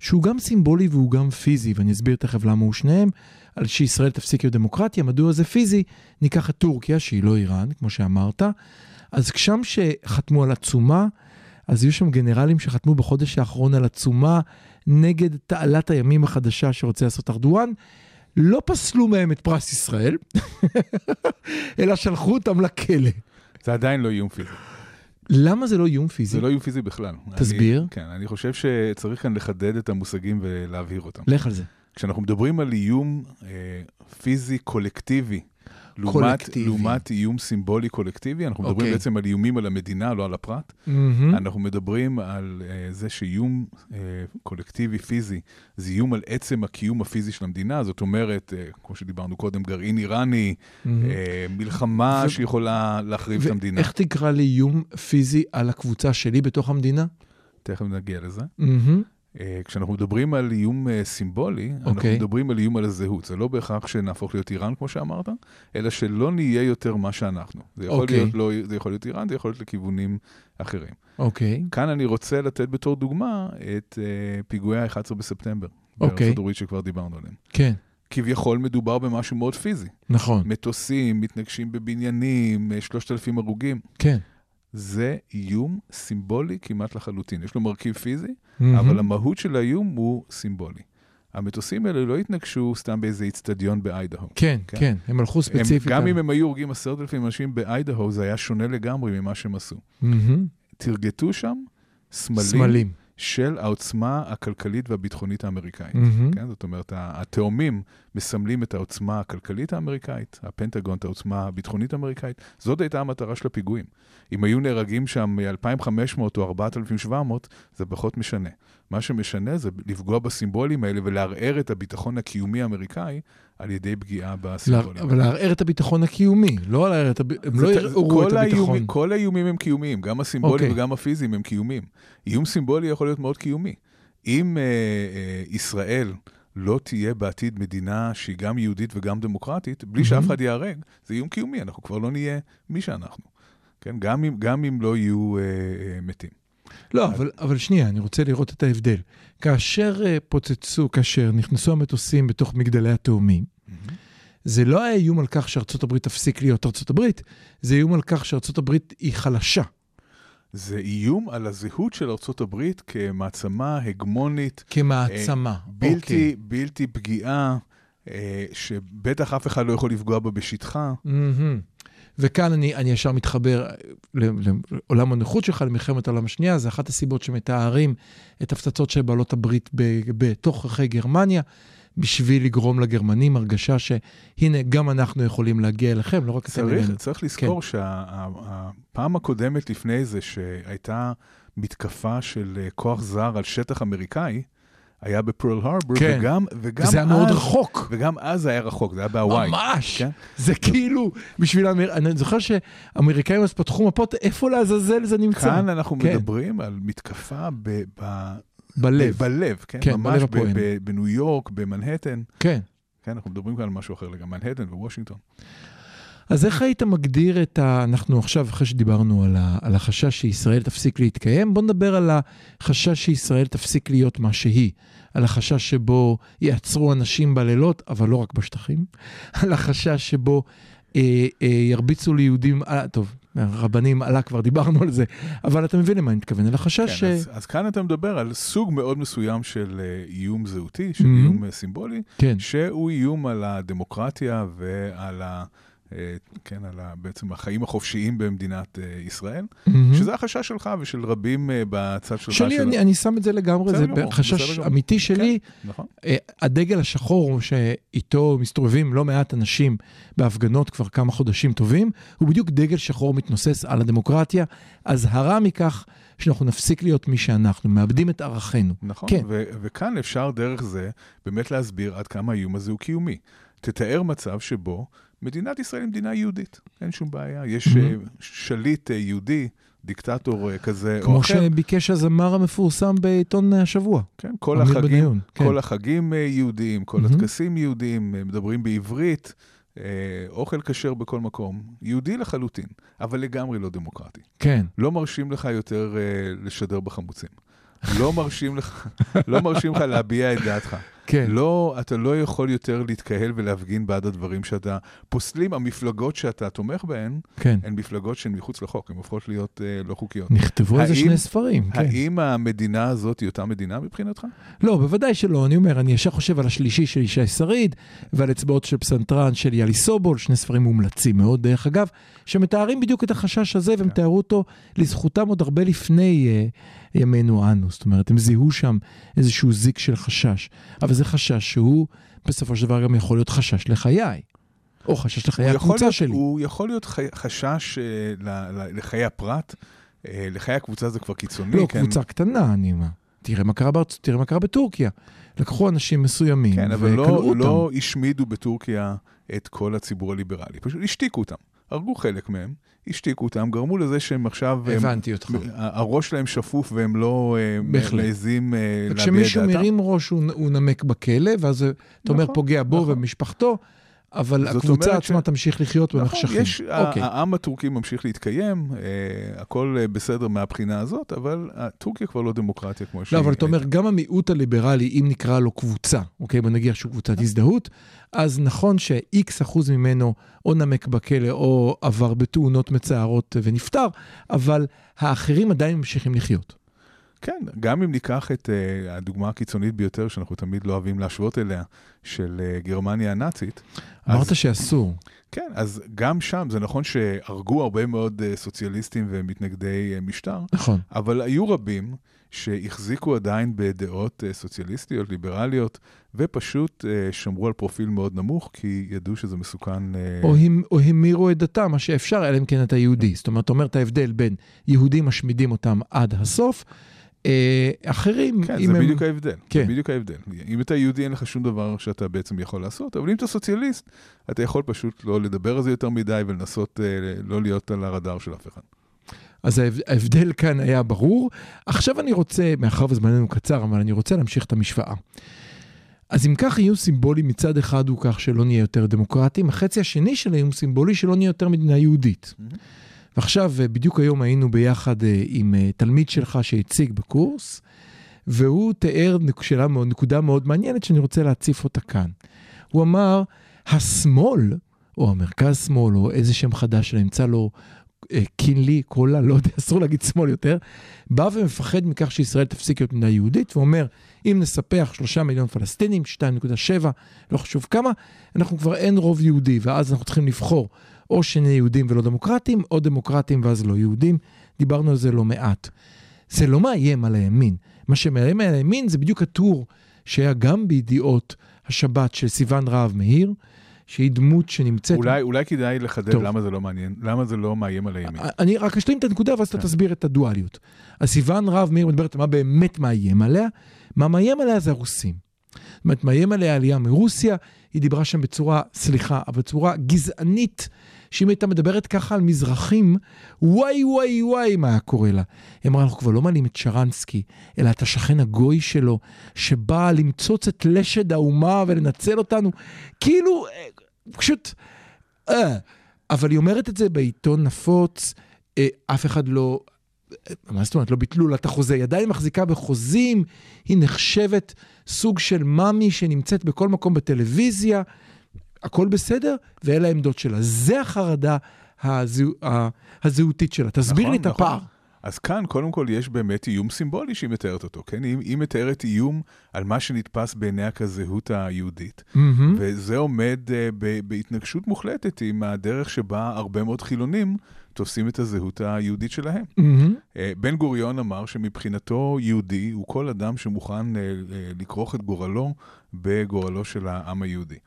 C: שהוא גם סימבולי והוא גם פיזי, ואני אסביר תכף למה הוא שניהם, על שישראל תפסיק להיות דמוקרטיה, מדוע זה פיזי? ניקח את טורקיה, שהיא לא איראן, כמו שאמרת. אז כשם שחתמו על עצומה, אז היו שם גנרלים שחתמו בחודש האחרון על עצומה נגד תעלת הימים החדשה שרוצה לעשות ארדואן. לא פסלו מהם את פרס ישראל, [LAUGHS] אלא שלחו אותם לכלא.
D: זה עדיין לא איום פיזי.
C: למה זה לא איום פיזי?
D: זה לא איום פיזי בכלל.
C: תסביר.
D: אני, כן, אני חושב שצריך כאן לחדד את המושגים ולהבהיר אותם.
C: לך על זה.
D: כשאנחנו מדברים על איום אה, פיזי קולקטיבי, לעומת,
C: קולקטיבי.
D: לעומת איום סימבולי קולקטיבי, אנחנו מדברים
C: אוקיי.
D: בעצם על איומים על המדינה, לא על הפרט.
C: מהמם.
D: אנחנו מדברים על uh, זה שאיום uh, קולקטיבי פיזי זה איום על עצם הקיום הפיזי של המדינה, זאת אומרת, uh, כמו שדיברנו קודם, גרעין איראני,
C: מהמם.
D: uh, מלחמה
C: ו-
D: שיכולה להחריב את המדינה.
C: ואיך תקרא לי איום פיזי על הקבוצה שלי בתוך המדינה?
D: תכף נגיע לזה.
C: מהמם.
D: Uh, כשאנחנו מדברים על איום uh, סימבולי, אנחנו
C: אוקיי.
D: מדברים על איום על הזהות. זה לא בהכרח שנהפוך להיות איראן, כמו שאמרת, אלא שלא נהיה יותר מה שאנחנו. זה יכול,
C: אוקיי.
D: להיות, לא, זה יכול להיות איראן, זה יכול להיות לכיוונים אחרים.
C: אוקיי.
D: כאן אני רוצה לתת בתור דוגמה את uh, פיגועי ה-11 בספטמבר.
C: אוקיי.
D: בארצות הברית שכבר דיברנו עליהם.
C: כן,
D: כביכול מדובר במשהו מאוד פיזי.
C: נכון.
D: מטוסים, מתנגשים בבניינים, אה, 3,000 הרוגים.
C: כן.
D: זה איום סימבולי כמעט לחלוטין. יש לו מרכיב פיזי,
C: מהמם.
D: אבל המהות של האיום הוא סימבולי. המטוסים האלה לא התנגשו סתם באיזה איצטדיון באיידהו.
C: כן,
D: כן.
C: כן, הם הלכו ספציפית.
D: גם
C: על-
D: אם הם היו הורגים עשרת אלפים אנשים באיידהו, זה היה שונה לגמרי ממה שהם עשו.
C: מהמם.
D: תרגטו שם סמלים,
C: סמלים.
D: של העוצמה הכלכלית והביטחונית האמריקאית.
C: מהמם.
D: כן? זאת אומרת, התאומים מסמלים את העוצמה הכלכלית האמריקאית, הפנטגון את העוצמה הביטחונית האמריקאית. זאת הייתה המטרה של הפיגועים. אם היו נהרגים שם 2,500 או 4,700, זה פחות משנה. מה שמשנה זה לפגוע בסימבולים האלה ולערער את הביטחון הקיומי האמריקאי על ידי פגיעה בסימבולים.
C: אבל לערער את הביטחון הקיומי, לא לערער את הביטחון, הם לא
D: כל
C: את הביטחון.
D: כל האיומים הם קיומיים, גם הסימבוליים
C: אוקיי.
D: וגם הפיזיים הם קיומיים. איום סימבולי יכול להיות מאוד קיומי. אם אה, אה, ישראל לא תהיה בעתיד מדינה שהיא גם יהודית וגם דמוקרטית, בלי שאף אחד ייהרג, זה איום קיומי, אנחנו כבר לא נהיה מי שאנחנו. כן? גם אם, גם אם לא יהיו אה, אה, מתים.
C: לא, אבל, אבל שנייה, אני רוצה לראות את ההבדל. כאשר אה, פוצצו, כאשר נכנסו המטוסים בתוך מגדלי התאומים, זה לא היה איום על כך שארצות הברית תפסיק להיות ארצות הברית, זה איום על כך שארצות הברית היא חלשה.
D: זה איום על הזהות של ארצות הברית כמעצמה הגמונית,
C: כמעצמה.
D: בלתי,
C: אוקיי.
D: בלתי פגיעה, אה, שבטח אף אחד לא יכול לפגוע בה בשטחה.
C: מהמם. וכאן אני, אני ישר מתחבר לעולם הנוחות שלך, למלחמת העולם השנייה, זה אחת הסיבות שמתארים את הפצצות של בעלות הברית בתוך ערכי גרמניה, בשביל לגרום לגרמנים הרגשה שהנה, גם אנחנו יכולים להגיע אליכם, לא רק אתם
D: צריך,
C: אלינו.
D: צריך לזכור שהפעם הקודמת לפני זה, שהייתה מתקפה של אה, כוח זר על שטח אמריקאי, היה בפרל הרבור,
C: כן.
D: וגם, וגם
C: וזה היה מאוד
D: אז-
C: רחוק.
D: וגם אז זה היה רחוק, זה היה בהוואי.
C: ממש.
D: כן?
C: זה כאילו, בשביל האמר... אני זוכר שהאמריקאים אז פתחו מפות, איפה לעזאזל זה נמצא?
D: כאן אנחנו
C: כן.
D: מדברים על מתקפה ב, ב,
C: בלב.
D: בלב, כן?
C: כן,
D: ממש
C: בלב
D: ב. ב, בניו יורק, במנהטן.
C: כן.
D: כן, אנחנו מדברים כאן על משהו אחר לגמרי, מנהטן ווושינגטון.
C: אז איך היית מגדיר את ה... אנחנו עכשיו, אחרי שדיברנו על, ה... על החשש שישראל תפסיק להתקיים, בוא נדבר על החשש שישראל תפסיק להיות מה שהיא. על החשש שבו יעצרו אנשים בלילות, אבל לא רק בשטחים. על החשש שבו אה, אה, ירביצו ליהודים, אה, טוב, רבנים עלה כבר, דיברנו על זה, אבל אתה מבין למה אני מתכוון, על החשש...
D: כן,
C: ש...
D: אז, אז כאן אתה מדבר על סוג מאוד מסוים של אה, איום זהותי, של
C: Mhm.
D: איום אה, סימבולי,
C: כן,
D: שהוא איום על הדמוקרטיה ועל אה, כן, על ה, בעצם החיים החופשיים במדינת אה, ישראל,
C: מהמם.
D: שזה החשש שלך ושל רבים אה, בצד שלך.
C: שלי,
D: של-
C: אני, אני שם את זה לגמרי, זה
D: גמור,
C: חשש
D: בסדר גמור.
C: אמיתי שלי.
D: נכון.
C: אה, הדגל השחור שאיתו מסתובבים לא מעט אנשים בהפגנות כבר כמה חודשים טובים, הוא בדיוק דגל שחור מתנוסס על הדמוקרטיה. אזהרה מכך שאנחנו נפסיק להיות מי שאנחנו, מאבדים את ערכינו.
D: נכון,
C: כן.
D: ו- וכאן אפשר דרך זה באמת להסביר עד כמה האיום הזה הוא קיומי. תתאר מצב שבו מדינת ישראל היא מדינה יהודית, אין שום בעיה. יש
C: Mhm.
D: אה, שליט אה, יהודי, דיקטטור אה, כזה או
C: כמו
D: אחר.
C: שביקש הזמר המפורסם בעיתון השבוע.
D: כן, כל החגים,
C: בניון, כן.
D: כל החגים יהודיים, כל
C: Mhm.
D: הטקסים יהודיים, מדברים בעברית, אוכל כשר בכל מקום. יהודי לחלוטין, אבל לגמרי לא דמוקרטי.
C: כן.
D: לא מרשים לך יותר לשדר בחמוצים. לא מרשים לך, לא מרשים לך להביע את דעתך.
C: כן.
D: לא, אתה לא יכול יותר להתקהל ולהפגין בעד הדברים שאתה פוסלים. המפלגות שאתה תומך בהן,
C: כן.
D: הן מפלגות שהן מחוץ לחוק, הן הופכות להיות אה, לא חוקיות.
C: נכתבו על זה
D: האם-
C: שני ספרים, כן.
D: האם המדינה הזאת היא אותה מדינה מבחינתך?
C: לא, בוודאי שלא. אני אומר, אני ישר חושב על השלישי של ישי שריד, ועל אצבעות של פסנתרן של יאלי סובול, שני ספרים מומלצים מאוד, דרך אגב, שמתארים בדיוק את החשש הזה, והם
D: כן.
C: תיארו אותו לזכותם עוד הרבה לפני אה, ימינו אנו. זאת אומרת, הם זיהו שם איזשהו זיק של חשש. אבל זה חשש שהוא בסופו של דבר גם יכול להיות חשש לחיי. או חשש לחיי הקבוצה
D: להיות-
C: שלי.
D: הוא יכול להיות חי- חשש אה, ל- ל- לחיי הפרט, אה, לחיי הקבוצה זה כבר קיצוני.
C: לא,
D: כן?
C: קבוצה קטנה, אני אומר. תראה מה קרה בארצות, תראה מה קרה בטורקיה. לקחו אנשים מסוימים
D: כן, אבל
C: וכלאו
D: לא,
C: אותם.
D: לא השמידו בטורקיה את כל הציבור הליברלי, פשוט השתיקו אותם. הרגו חלק מהם, השתיקו אותם, גרמו לזה שהם עכשיו... הם-
C: הבנתי אותך.
D: ה- הראש שלהם שפוף והם לא אה. מעזים אה, להביע את
C: וכשמישהו
D: דעתם.
C: מרים ראש הוא, הוא נמק בכלא, ואז אתה אומר
D: נכון,
C: פוגע בו
D: נכון.
C: ובמשפחתו, אבל הקבוצה עצמה
D: ש-
C: תמשיך לחיות
D: נכון,
C: במחשכים.
D: יש,
C: אוקיי.
D: ה- העם הטורקי ממשיך להתקיים, אה, הכל אה, בסדר מהבחינה הזאת, אבל אה, טורקיה כבר לא דמוקרטיה כמו שהיא.
C: לא, אבל אתה אומר. גם המיעוט הליברלי, אם נקרא לו קבוצה, אוקיי, בוא נגיד שהוא קבוצת הזדהות, אז נכון ש-X אחוז ממנו או נמק בכלא או עבר בתאונות מצערות ונפטר, אבל האחרים עדיין ממשיכים לחיות.
D: כן, גם אם ניקח את uh, הדוגמה הקיצונית ביותר, שאנחנו תמיד לא אוהבים להשוות אליה, של uh, גרמניה הנאצית.
C: אמרת
D: אז,
C: שאסור.
D: כן, אז גם שם זה נכון שהרגו הרבה מאוד uh, סוציאליסטים ומתנגדי uh, משטר,
C: נכון.
D: אבל היו רבים שהחזיקו עדיין בדעות uh, סוציאליסטיות, ליברליות, ופשוט uh, שמרו על פרופיל מאוד נמוך, כי ידעו שזה מסוכן. Uh,
C: או, המ, או המירו את דתם, מה שאפשר, אלא אם כן אתה יהודי. זאת אומרת, אתה אומר את ההבדל בין יהודים משמידים אותם עד הסוף, אחרים,
D: כן,
C: אם
D: זה
C: הם...
D: בדיוק ההבדל.
C: כן.
D: זה בדיוק ההבדל. אם אתה יהודי, אין לך שום דבר שאתה בעצם יכול לעשות, אבל אם אתה סוציאליסט, אתה יכול פשוט לא לדבר על זה יותר מדי ולנסות אה, לא להיות על הרדאר של אף אחד.
C: אז ההב- ההבדל כאן היה ברור. עכשיו אני רוצה, מאחר וזמננו קצר, אבל אני רוצה להמשיך את המשוואה. אז אם כך איום סימבולי מצד אחד הוא כך שלא נהיה יותר דמוקרטים, החצי השני של איום סימבולי שלא נהיה יותר מדינה יהודית. ועכשיו, אה, בדיוק היום היינו ביחד אה, עם אה, תלמיד שלך שהציג בקורס, והוא תיאר שאלה נקודה מאוד מעניינת שאני רוצה להציף אותה כאן. הוא אמר, השמאל, או המרכז שמאל, או איזה שם חדש שנמצא לו, אה, קינלי, קולה, לא יודע, [LAUGHS] אסור להגיד שמאל יותר, בא ומפחד מכך שישראל תפסיק להיות מדינה יהודית, ואומר, אם נספח שלושה מיליון פלסטינים, 2.7, לא חשוב כמה, אנחנו כבר אין רוב יהודי, ואז אנחנו צריכים לבחור או שנהיה יהודים ולא דמוקרטים, או דמוקרטים ואז לא יהודים. דיברנו על זה לא מעט. זה לא מאיים על הימין. מה שמאיים על הימין זה בדיוק הטור שהיה גם בידיעות השבת של סיון רהב מאיר, שהיא דמות שנמצאת...
D: אולי, אולי כדאי לחדד
C: טוב.
D: למה זה לא מעניין, למה זה לא מאיים על הימין.
C: אני רק אשלים את הנקודה ואז אתה
D: כן.
C: תסביר את הדואליות. אז סיון רהב מאיר מדברת על מה באמת מאיים עליה. מה מאיים עליה זה הרוסים. זאת אומרת, מאיים עליה עלייה מרוסיה, היא דיברה שם בצורה, סליחה, אבל בצורה גזענית, שאם הייתה מדברת ככה על מזרחים, וואי וואי וואי מה היה קורה לה. היא אמרה, אנחנו כבר לא מעלים את שרנסקי, אלא את השכן הגוי שלו, שבא למצוץ את לשד האומה ולנצל אותנו. כאילו, אה, פשוט... אה. אבל היא אומרת את זה בעיתון נפוץ, אה, אף אחד לא, מה זאת אומרת, לא ביטלו לה את החוזה, היא עדיין מחזיקה בחוזים, היא נחשבת סוג של מאמי שנמצאת בכל מקום בטלוויזיה, הכל בסדר, ואלה העמדות שלה. זה החרדה הזהו, הזהותית שלה. תסביר
D: נכון,
C: לי את
D: נכון.
C: הפער.
D: אז כאן, קודם כל, יש באמת איום סימבולי שהיא מתארת אותו, כן? היא, היא מתארת איום על מה שנתפס בעיניה כזהות היהודית.
C: מהמם.
D: וזה עומד uh, ב- בהתנגשות מוחלטת עם הדרך שבה הרבה מאוד חילונים תופסים את הזהות היהודית שלהם.
C: מהמם.
D: Uh, בן גוריון אמר שמבחינתו יהודי הוא כל אדם שמוכן uh, uh, לכרוך את גורלו בגורלו של העם היהודי.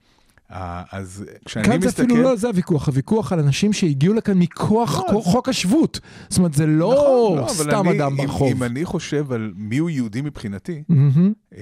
D: Uh, אז כשאני
C: כאן זה
D: מסתכל...
C: אפילו לא זה הוויכוח, הוויכוח על אנשים שהגיעו לכאן מכוח
D: לא,
C: חוק- השבות. זאת אומרת, זה
D: נכון,
C: לא סתם
D: אני-
C: אדם ברחוב.
D: אם אני חושב על מיהו יהודי מבחינתי,
C: מהמם.
D: אה,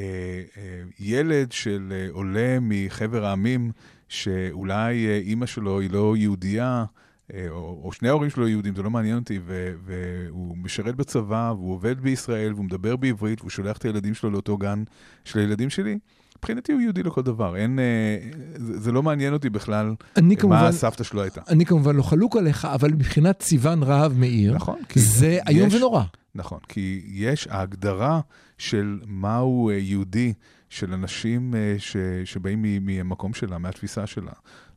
D: אה, ילד של אה, עולה מחבר העמים, שאולי אה, אימא שלו היא לא יהודייה, אה, או, או שני ההורים שלו יהודים, זה לא מעניין אותי, ו, והוא משרת בצבא, והוא עובד בישראל, והוא מדבר בעברית, והוא שולח את הילדים שלו לאותו גן של הילדים שלי, מבחינתי הוא יהודי לכל דבר. אין, אה, זה, זה לא מעניין אותי בכלל מה
C: כמובן,
D: הסבתא שלו הייתה.
C: אני כמובן לא חלוק עליך, אבל מבחינת סיון רהב מאיר,
D: נכון,
C: זה איום ונורא.
D: נכון, כי יש ההגדרה של מהו אה, יהודי, של אנשים אה, ש, שבאים מהמקום שלה, מהתפיסה שלה.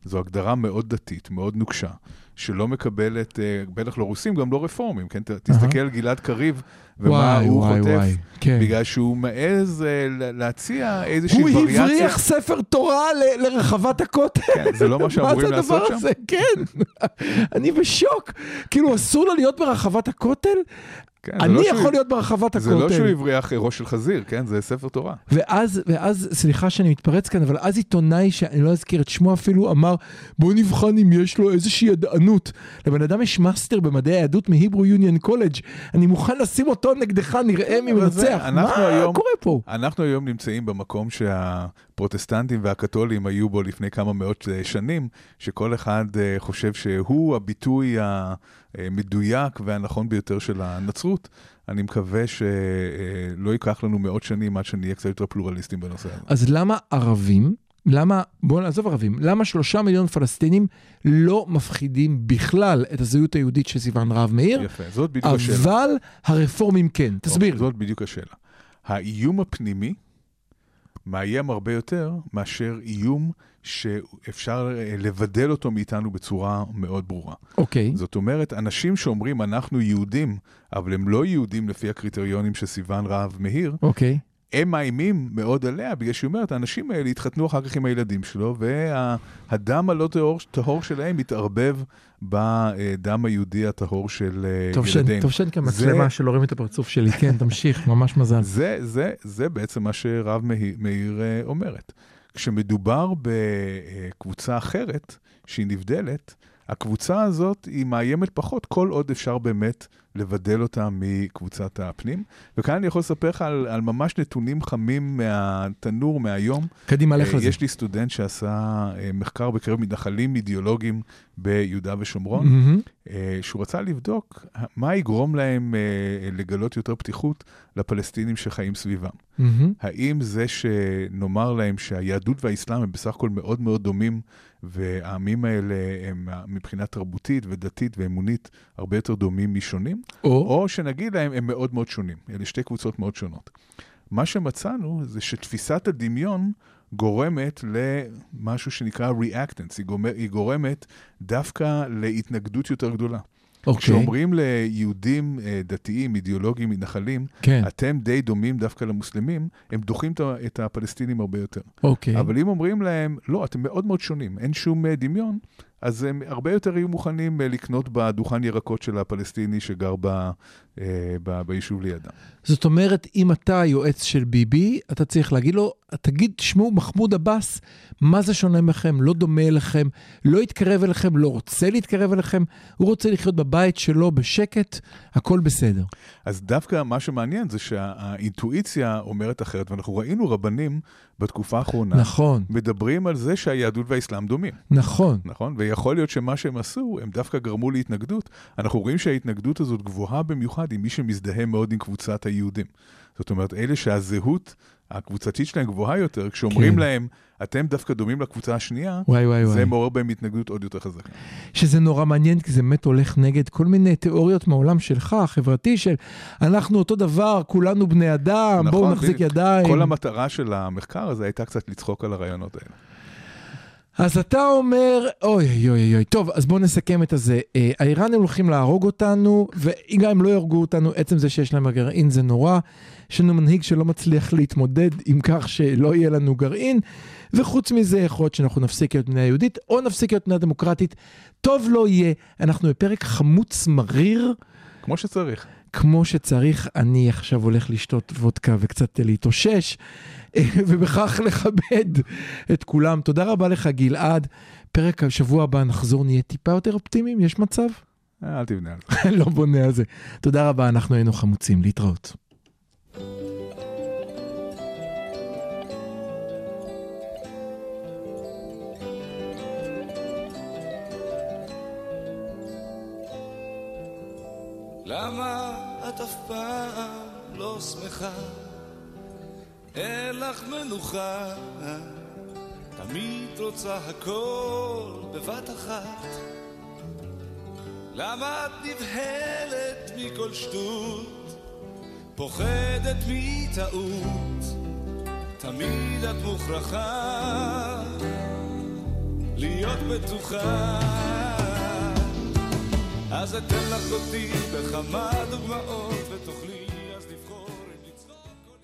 D: זו הגדרה מאוד דתית, מאוד נוקשה, שלא מקבלת, אה, בטח לא רוסים, גם לא רפורמים, כן? ת- תסתכל על גלעד קריב ומה
C: וואי,
D: הוא
C: וואי,
D: חוטף,
C: וואי, כן.
D: בגלל שהוא מעז אה, להציע איזושהי
C: הוא
D: וריאציה.
C: הבריח ספר תורה ל- לרחבת הכותל.
D: כן, זה לא מה [LAUGHS] שאמורים
C: מה זה
D: לעשות
C: הדבר
D: שם?
C: הזה? כן. [LAUGHS] אני בשוק. כאילו, אסור לו להיות ברחבת הכותל?
D: כן,
C: אני
D: לא שהוא-
C: יכול להיות ברחבת
D: זה לא שהוא
C: הכותל.
D: הבריח ראש של חזיר, כן? זה ספר תורה.
C: ואז, ואז, סליחה שאני מתפרץ כאן, אבל אז עיתונאי, שאני לא אזכיר את שמו אפילו, אמר, בוא נבחן אם יש לו איזושהי ידענות. לבן אדם יש מאסטר במדעי היהדות מהיברו יוניון קולג'. אני מוכן לשים אותו נגדך, נראה מי מנצח. מה
D: היום-
C: קורה פה?
D: אנחנו היום נמצאים במקום שהפרוטסטנטים והקתולים היו בו לפני כמה מאות אה, שנים, שכל אחד אה, חושב שהוא הביטוי המדויק והנכון ביותר של הנצרות. אני מקווה שלא ייקח לנו מאות שנים עד שנהיה קצת יותר פלורליסטים בנושא הזה.
C: אז למה ערבים, למה, בואו נעזוב ערבים, למה שלושה מיליון פלסטינים לא מפחידים בכלל את הזהות היהודית של סיון רהב מאיר,
D: יפה, זאת בדיוק השאלה.
C: אבל הרפורמים כן? תסביר.
D: זאת בדיוק השאלה. האיום הפנימי מאיים הרבה יותר מאשר איום שאפשר אה, לבדל אותו מאיתנו בצורה מאוד ברורה.
C: אוקיי.
D: זאת אומרת, אנשים שאומרים אנחנו יהודים, אבל הם לא יהודים לפי הקריטריונים של סיון רהב מאיר,
C: אוקיי.
D: הם מאיימים מאוד עליה, בגלל שהיא אומרת, האנשים האלה יתחתנו אחר כך עם הילדים שלו, והדם הלא טהור, טהור שלהם מתערבב בדם היהודי הטהור של אה,
C: טוב
D: ילדינו.
C: טוב שאין כאן
D: זה-
C: מצלמה שלא רואים את הפרצוף שלי, כן, תמשיך, [LAUGHS] ממש מזל.
D: זה, זה, זה בעצם מה שרב מאיר, מאיר אה, אומרת. כשמדובר בקבוצה אחרת, שהיא נבדלת, הקבוצה הזאת היא מאיימת פחות, כל עוד אפשר באמת לבדל אותה מקבוצת הפנים. וכאן אני יכול לספר לך על, על ממש נתונים חמים מהתנור, מהיום.
C: קדימה, לך
D: אה,
C: לזה.
D: יש לי סטודנט שעשה אה, מחקר בקרב מתנחלים אידיאולוגיים ביהודה ושומרון. אה, שהוא רצה לבדוק מה יגרום להם לגלות יותר פתיחות לפלסטינים שחיים סביבם.
C: מהמם.
D: האם זה שנאמר להם שהיהדות והאסלאם הם בסך הכל מאוד מאוד דומים, והעמים האלה הם מבחינה תרבותית ודתית ואמונית הרבה יותר דומים משונים,
C: או,
D: או שנגיד להם הם מאוד מאוד שונים. אלה שתי קבוצות מאוד שונות. מה שמצאנו זה שתפיסת הדמיון גורמת למשהו שנקרא reactance, היא, גומר, היא גורמת דווקא להתנגדות יותר גדולה.
C: אוקיי,
D: כשאומרים ליהודים אה, דתיים, אידיאולוגיים, מתנחלים,
C: כן,
D: אתם די דומים דווקא למוסלמים, הם דוחים את הפלסטינים הרבה יותר.
C: אוקיי.
D: אבל אם אומרים להם, לא, אתם מאוד מאוד שונים, אין שום אה, דמיון, אז הם הרבה יותר יהיו מוכנים אה, לקנות בדוכן ירקות של הפלסטיני שגר ב, אה, ב, ביישוב לידם.
C: זאת אומרת, אם אתה יועץ של ביבי, אתה צריך להגיד לו, תגיד, תשמעו, מחמוד עבאס, מה זה שונה מכם? לא דומה אליכם, לא יתקרב אליכם, לא רוצה להתקרב אליכם, הוא רוצה לחיות בבית שלו בשקט, הכל בסדר.
D: אז דווקא מה שמעניין זה שהאינטואיציה אומרת אחרת, ואנחנו ראינו רבנים בתקופה האחרונה,
C: נכון,
D: מדברים על זה שהיהדות והאסלאם דומים.
C: נכון.
D: נכון? ויכול להיות שמה שהם עשו, הם דווקא גרמו להתנגדות. אנחנו רואים שההתנגדות הזאת גבוהה במיוחד עם מי שמזדהה מאוד עם קבוצת היהודים. זאת אומרת, אלה שהזהות הקבוצתית שלהם גבוהה יותר, כשאומרים
C: כן.
D: להם, אתם דווקא דומים לקבוצה השנייה,
C: וואי וואי וואי.
D: זה מעורר בהם התנגדות עוד יותר חזקה.
C: שזה נורא מעניין, כי זה באמת הולך נגד כל מיני תיאוריות מהעולם שלך, החברתי, של אנחנו אותו דבר, כולנו בני אדם, בואו
D: נכון,
C: נחזיק
D: בדיוק.
C: ידיים.
D: כל המטרה של המחקר הזה הייתה קצת לצחוק על הרעיונות האלה.
C: אז אתה אומר, אוי אוי אוי אוי, טוב, אז בואו נסכם את הזה. אה, האיראנים הולכים להרוג אותנו, וגם אם לא יהרגו אותנו, עצם זה שיש להם הגרעין זה נורא. יש לנו מנהיג שלא מצליח להתמודד עם כך שלא יהיה לנו גרעין, וחוץ מזה, יכול להיות שאנחנו נפסיק להיות מדינה יהודית, או נפסיק להיות מדינה דמוקרטית. טוב לא יהיה, אנחנו בפרק חמוץ מריר.
D: כמו שצריך.
C: כמו שצריך, אני עכשיו הולך לשתות וודקה וקצת להתאושש, [LAUGHS] ובכך לכבד את כולם. תודה רבה לך, גלעד. פרק השבוע הבא נחזור, נהיה טיפה יותר אופטימיים, יש מצב?
D: אה, אל תבנה על זה. [LAUGHS]
C: לא בונה על זה. תודה רבה, אנחנו היינו חמוצים, להתראות.
G: למה את אף פעם לא שמחה? לך מנוחה, תמיד רוצה הכל בבת אחת. למה את נבהלת מכל שטות, פוחדת מטעות, תמיד את מוכרחה להיות בטוחה. אז אתן לך אותי בכמה דוגמאות ותוכלי